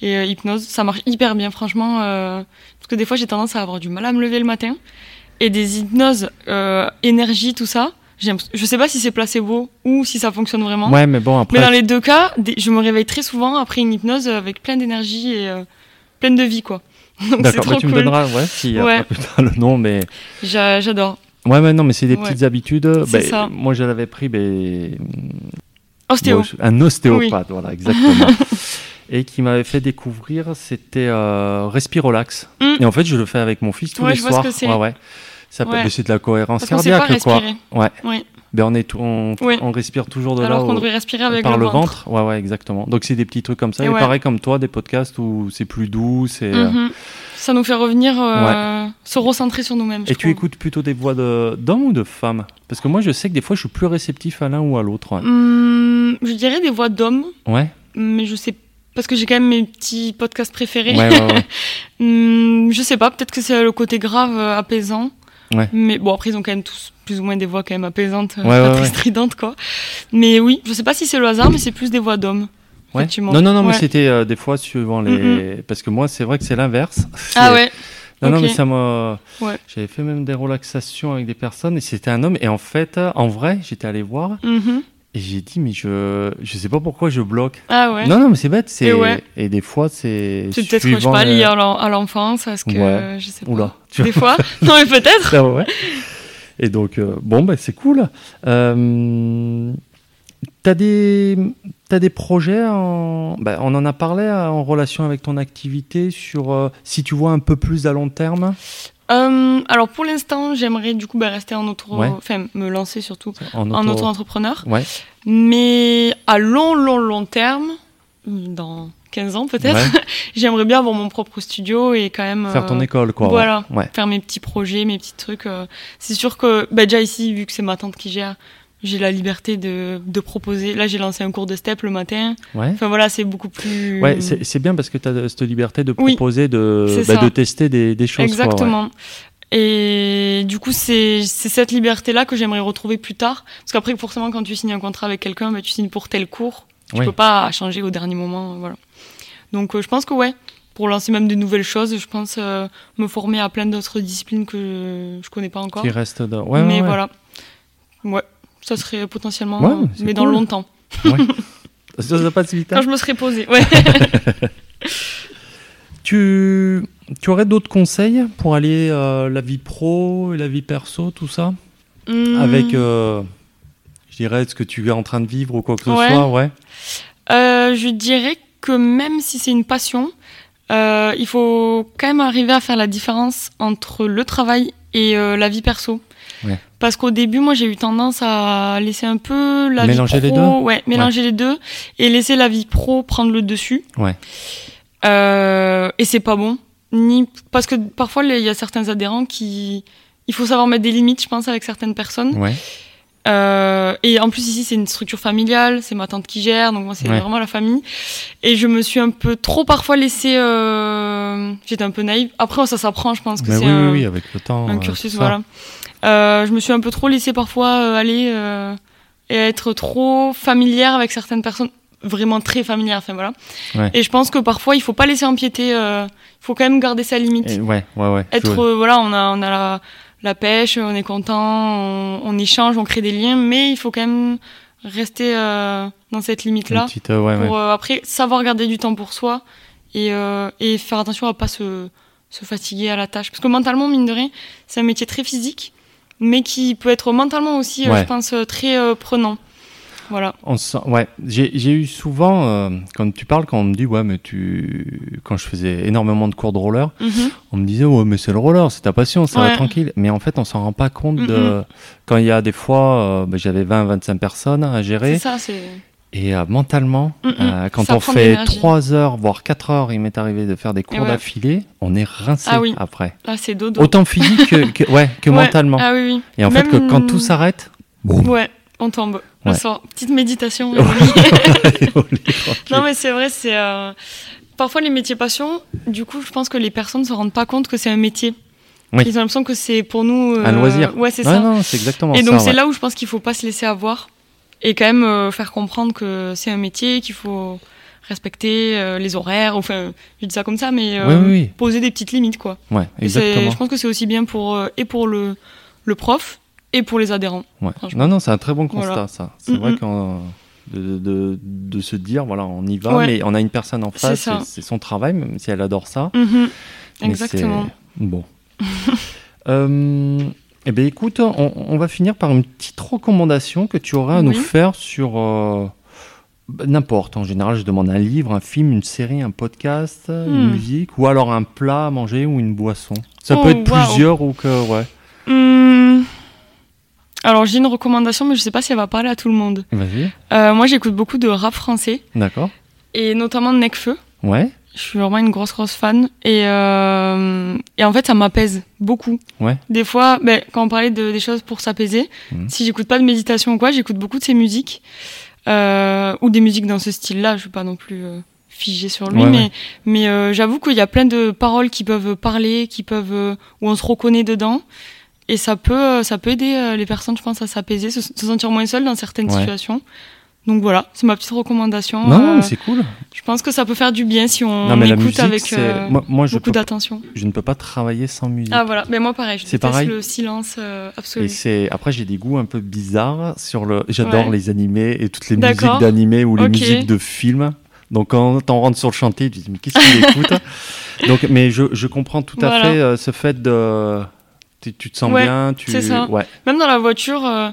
et euh, hypnose. Ça marche hyper bien, franchement. euh, parce que des fois, j'ai tendance à avoir du mal à me lever le matin. Et des hypnoses, euh, énergie, tout ça. Je sais pas si c'est placebo ou si ça fonctionne vraiment. Ouais, mais bon, après. Mais dans les deux cas, je me réveille très souvent après une hypnose avec plein d'énergie et euh, pleine de vie, quoi. D'accord, bah, tu me donneras, ouais, si Ouais. après, putain, le nom, mais. J'a- J'adore. Ouais, mais non, mais c'est des Ouais. petites habitudes. C'est Ben, ça. Moi, je l'avais pris, ben, Ostéo. bon, je- un ostéopathe, voilà, exactement. Et qui m'avait fait découvrir, c'était euh, Respirolax. Mm. Et en fait, je le fais avec mon fils tous Ouais, les je vois ce soirs. que. Ouais, ouais. Ça peut- Ouais. de la cohérence Parce pas cardiaque, quoi. respirer. Ouais. Oui. Ben, on, est tout- on, Ouais. on respire toujours de Alors là qu'on devrait respirer avec par le, le ventre. ventre. Ouais, ouais, exactement. Donc, c'est des petits trucs comme ça. Et Et, ouais. pareil comme toi, des podcasts où c'est plus doux. c'est euh, Mhm. Ça nous fait revenir, euh, se recentrer sur nous-mêmes. Et tu trouve. écoutes plutôt des voix de- d'hommes ou de femmes? Parce que moi, je sais que des fois, je suis plus réceptif à l'un ou à l'autre. Ouais. Hum, je dirais des voix d'hommes, Ouais, mais je sais parce que j'ai quand même mes petits podcasts préférés. ouais, ouais. ouais. Hum, je sais pas, peut-être que c'est le côté grave, euh, apaisant. Mais bon, après, ils ont quand même tous plus ou moins des voix quand même apaisantes, euh, pas très stridentes, quoi. Mais oui, je sais pas si c'est le hasard, mais c'est plus des voix d'hommes. Ouais. Non, non, non, mais c'était euh, des fois suivant les. Parce que moi, c'est vrai que c'est l'inverse. Ah ouais. Non, non, mais ça m'a. Ouais. J'avais fait même des relaxations avec des personnes et c'était un homme. Et en fait, en vrai, j'étais allé voir Mhm. Et j'ai dit, mais je je sais pas pourquoi je bloque. Ah ouais. Non, non, mais c'est bête. Et ouais. Et des fois, c'est. C'est peut-être, je sais pas, lié à l'en- à l'enfance, parce que Ouais. je sais pas. Oula. Des fois. Non, mais peut-être. Ah ouais. Et donc, euh, bon, bah, c'est cool. Euh, T'as des, t'as des projets, en, bah, on en a parlé euh, en relation avec ton activité, sur euh, si tu vois un peu plus à long terme Euh, alors pour l'instant, j'aimerais du coup bah, rester en auto, Ouais. enfin me lancer surtout en, en auto- auto-entrepreneur. Ouais, Mais à long, long, long terme, dans 15 ans peut-être, ouais. j'aimerais bien avoir mon propre studio et quand même faire ton euh, école, quoi. voilà. Faire mes petits projets, mes petits trucs. euh. C'est sûr que bah, déjà ici, vu que c'est ma tante qui gère, j'ai la liberté de, de proposer. Là, j'ai lancé un cours de step le matin. Ouais. Enfin voilà, c'est beaucoup plus. Ouais, c'est bien parce que tu as cette liberté de Oui, proposer, de, bah, de tester des, des choses. quoi, ouais. Exactement. Et du coup, c'est cette liberté-là que j'aimerais retrouver plus tard. Parce qu'après, forcément, quand tu signes un contrat avec quelqu'un, bah, tu signes pour tel cours. Tu Oui. peux pas changer au dernier moment. Voilà. Donc, euh, je pense que ouais, pour lancer même de nouvelles choses, je pense euh, me former à plein d'autres disciplines que je, je connais pas encore. Qui reste dans- ouais, mais ouais. voilà. Ouais, ça serait potentiellement, Ouais, euh, mais dans longtemps. Ouais. Ça, ça passe vite, hein. Quand je me serais posée. Ouais. Tu, tu aurais d'autres conseils pour aller euh, la vie pro et la vie perso, tout ça? Hum, Avec, euh, je dirais, ce que tu es en train de vivre ou quoi que ce Ouais. soit, ouais. Euh, je dirais que même si c'est une passion, euh, il faut quand même arriver à faire la différence entre le travail et euh, la vie perso. Ouais. Parce qu'au début, moi, j'ai eu tendance à laisser un peu la Mélanger vie les pro, deux ouais, mélanger les deux et laisser la vie pro prendre le dessus. Ouais. Euh, et c'est pas bon. Ni parce que parfois il y a certains adhérents qui, il faut savoir mettre des limites, je pense, avec certaines personnes. Ouais. Euh, et en plus ici c'est une structure familiale, c'est ma tante qui gère, donc moi c'est Ouais. vraiment la famille. Et je me suis un peu trop parfois laissée, euh... j'étais un peu naïve. Après ça s'apprend, je pense que c'est oui, un, oui, oui, avec le temps. un euh, cursus, voilà. Euh, je me suis un peu trop laissée parfois euh, aller euh, et être trop familière avec certaines personnes, vraiment très familière. Enfin voilà. Ouais. Et je pense que parfois il faut pas laisser empiéter, euh, il faut quand même garder sa limite Et ouais, ouais, ouais. être euh, voilà on a on a la, la pêche on est content on, on échange on crée des liens mais il faut quand même rester euh, dans cette limite une là petite, euh, ouais, pour ouais. euh, après savoir garder du temps pour soi et, euh, et faire attention à pas se, se fatiguer à la tâche parce que mentalement mine de rien c'est un métier très physique mais qui peut être mentalement aussi euh, Ouais. je pense euh, très euh, prenant voilà On se sent- ouais, j'ai j'ai eu souvent, euh, quand tu parles, quand on me dit, ouais, mais tu. Quand je faisais énormément de cours de roller, Mhm. on me disait, ouais, mais c'est le roller, c'est ta passion, ça va tranquille. Mais en fait, on s'en rend pas compte de. Mhm. Quand il y a des fois, euh, bah, j'avais 20-25 personnes à c'est gérer, ça c'est et euh, mentalement, Mhm. euh, quand on fait l'énergie. 3 heures, voire 4 heures, il m'est arrivé de faire des cours ouais. d'affilée, on est rincé Ah oui. après. là c'est dodo Autant physique que, que- ouais, que Ouais. mentalement. ah oui oui Et en fait, que quand tout s'arrête, Ouais, on tombe. On sort. Petite méditation. non, mais c'est vrai, c'est. euh, Parfois, les métiers passion, du coup, je pense que les personnes ne se rendent pas compte que c'est un métier. Oui. Ils ont l'impression que c'est pour nous. Un loisir. Ouais, c'est ça. non, c'est exactement Et donc, c'est là où je pense qu'il faut pas se laisser avoir et quand même euh, faire comprendre que c'est un métier, qu'il faut respecter euh, les horaires. Enfin, je dis ça comme ça, mais euh, Oui, oui, oui. poser des petites limites, quoi. Ouais, exactement. je pense que c'est aussi bien pour, et pour le, le prof et pour les adhérents. Ouais. Non, non, c'est un très bon constat, Voilà. ça. C'est Mm, vrai mm. qu'on. De, de, de se dire, voilà, on y va, Ouais. mais on a une personne en face, c'est son travail, même si elle adore ça. Mhm. mais Exactement. Bon. euh, eh bien, écoute, on, on va finir par une petite recommandation que tu aurais à nous faire sur euh, n'importe. En général, je demande un livre, un film, une série, un podcast, une Hmm. musique, ou alors un plat à manger ou une boisson. Ça Oh, peut être waouh. plusieurs ou que, ouais. Hum, Alors j'ai une recommandation, mais je sais pas si elle va parler à tout le monde. Vas-y, Euh, moi j'écoute beaucoup de rap français, d'accord. et notamment de Necfeu. Ouais, Je suis vraiment une grosse grosse fan. Et, euh, et en fait ça m'apaise beaucoup. ouais. Des fois, ben, quand on parlait de, des choses pour s'apaiser, Mhm. si j'écoute pas de méditation ou quoi, j'écoute beaucoup de ces musiques. Euh, ou des musiques dans ce style-là, je suis pas non plus euh, figée sur lui, Ouais, mais, ouais. mais euh, j'avoue qu'il y a plein de paroles qui peuvent parler, qui peuvent, où on se reconnaît dedans. Et ça peut, ça peut aider les personnes, je pense, à s'apaiser, se, se sentir moins seul dans certaines situations. Donc voilà, c'est ma petite recommandation. Non, Euh, c'est cool. je pense que ça peut faire du bien si on non, mais la écoute musique, avec euh, moi, moi, je, beaucoup d'attention. je ne peux pas travailler sans musique. Ah voilà, mais moi pareil, je C'est déteste pareil le silence euh, absolu. Et c'est après j'ai des goûts un peu bizarres sur le. J'adore Ouais. les animés et toutes les musiques d'animés ou les musiques de films. Donc quand on rentre sur le chantier, tu te dis mais qu'est-ce qu'il écoute Donc mais je, je comprends tout à fait euh, ce fait de tu, tu te sens Ouais, bien, tu c'est ça. ouais Même dans la voiture, euh,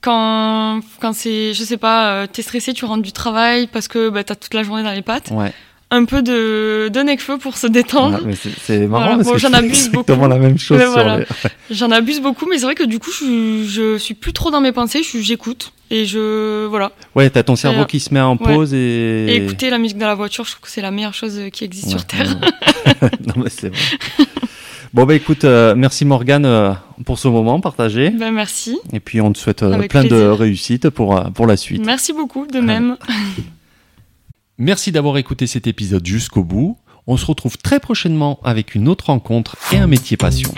quand, quand c'est, je sais pas, euh, t'es stressé, tu rentres du travail parce que bah, t'as toute la journée dans les pattes. ouais. Un peu de, de Necfeu pour se détendre. Voilà, c'est- c'est marrant Voilà. parce Bon, que j'en abuse exactement beaucoup. la même chose voilà. les- J'en abuse beaucoup, mais c'est vrai que du coup, je, je suis plus trop dans mes pensées, j'écoute. Et je, voilà. Ouais, t'as ton cerveau Et, qui se met en ouais. pause et. Et écouter la musique dans la voiture, je trouve que c'est la meilleure chose qui existe Ouais, sur Terre. non mais c'est vrai. Bon bah écoute, euh, merci Morgane euh, pour ce moment partagé. Ben, merci. Et puis on te souhaite euh, plein de réussites pour, pour la suite. Merci beaucoup, de même. Merci d'avoir écouté cet épisode jusqu'au bout. On se retrouve très prochainement avec une autre rencontre et un métier passion.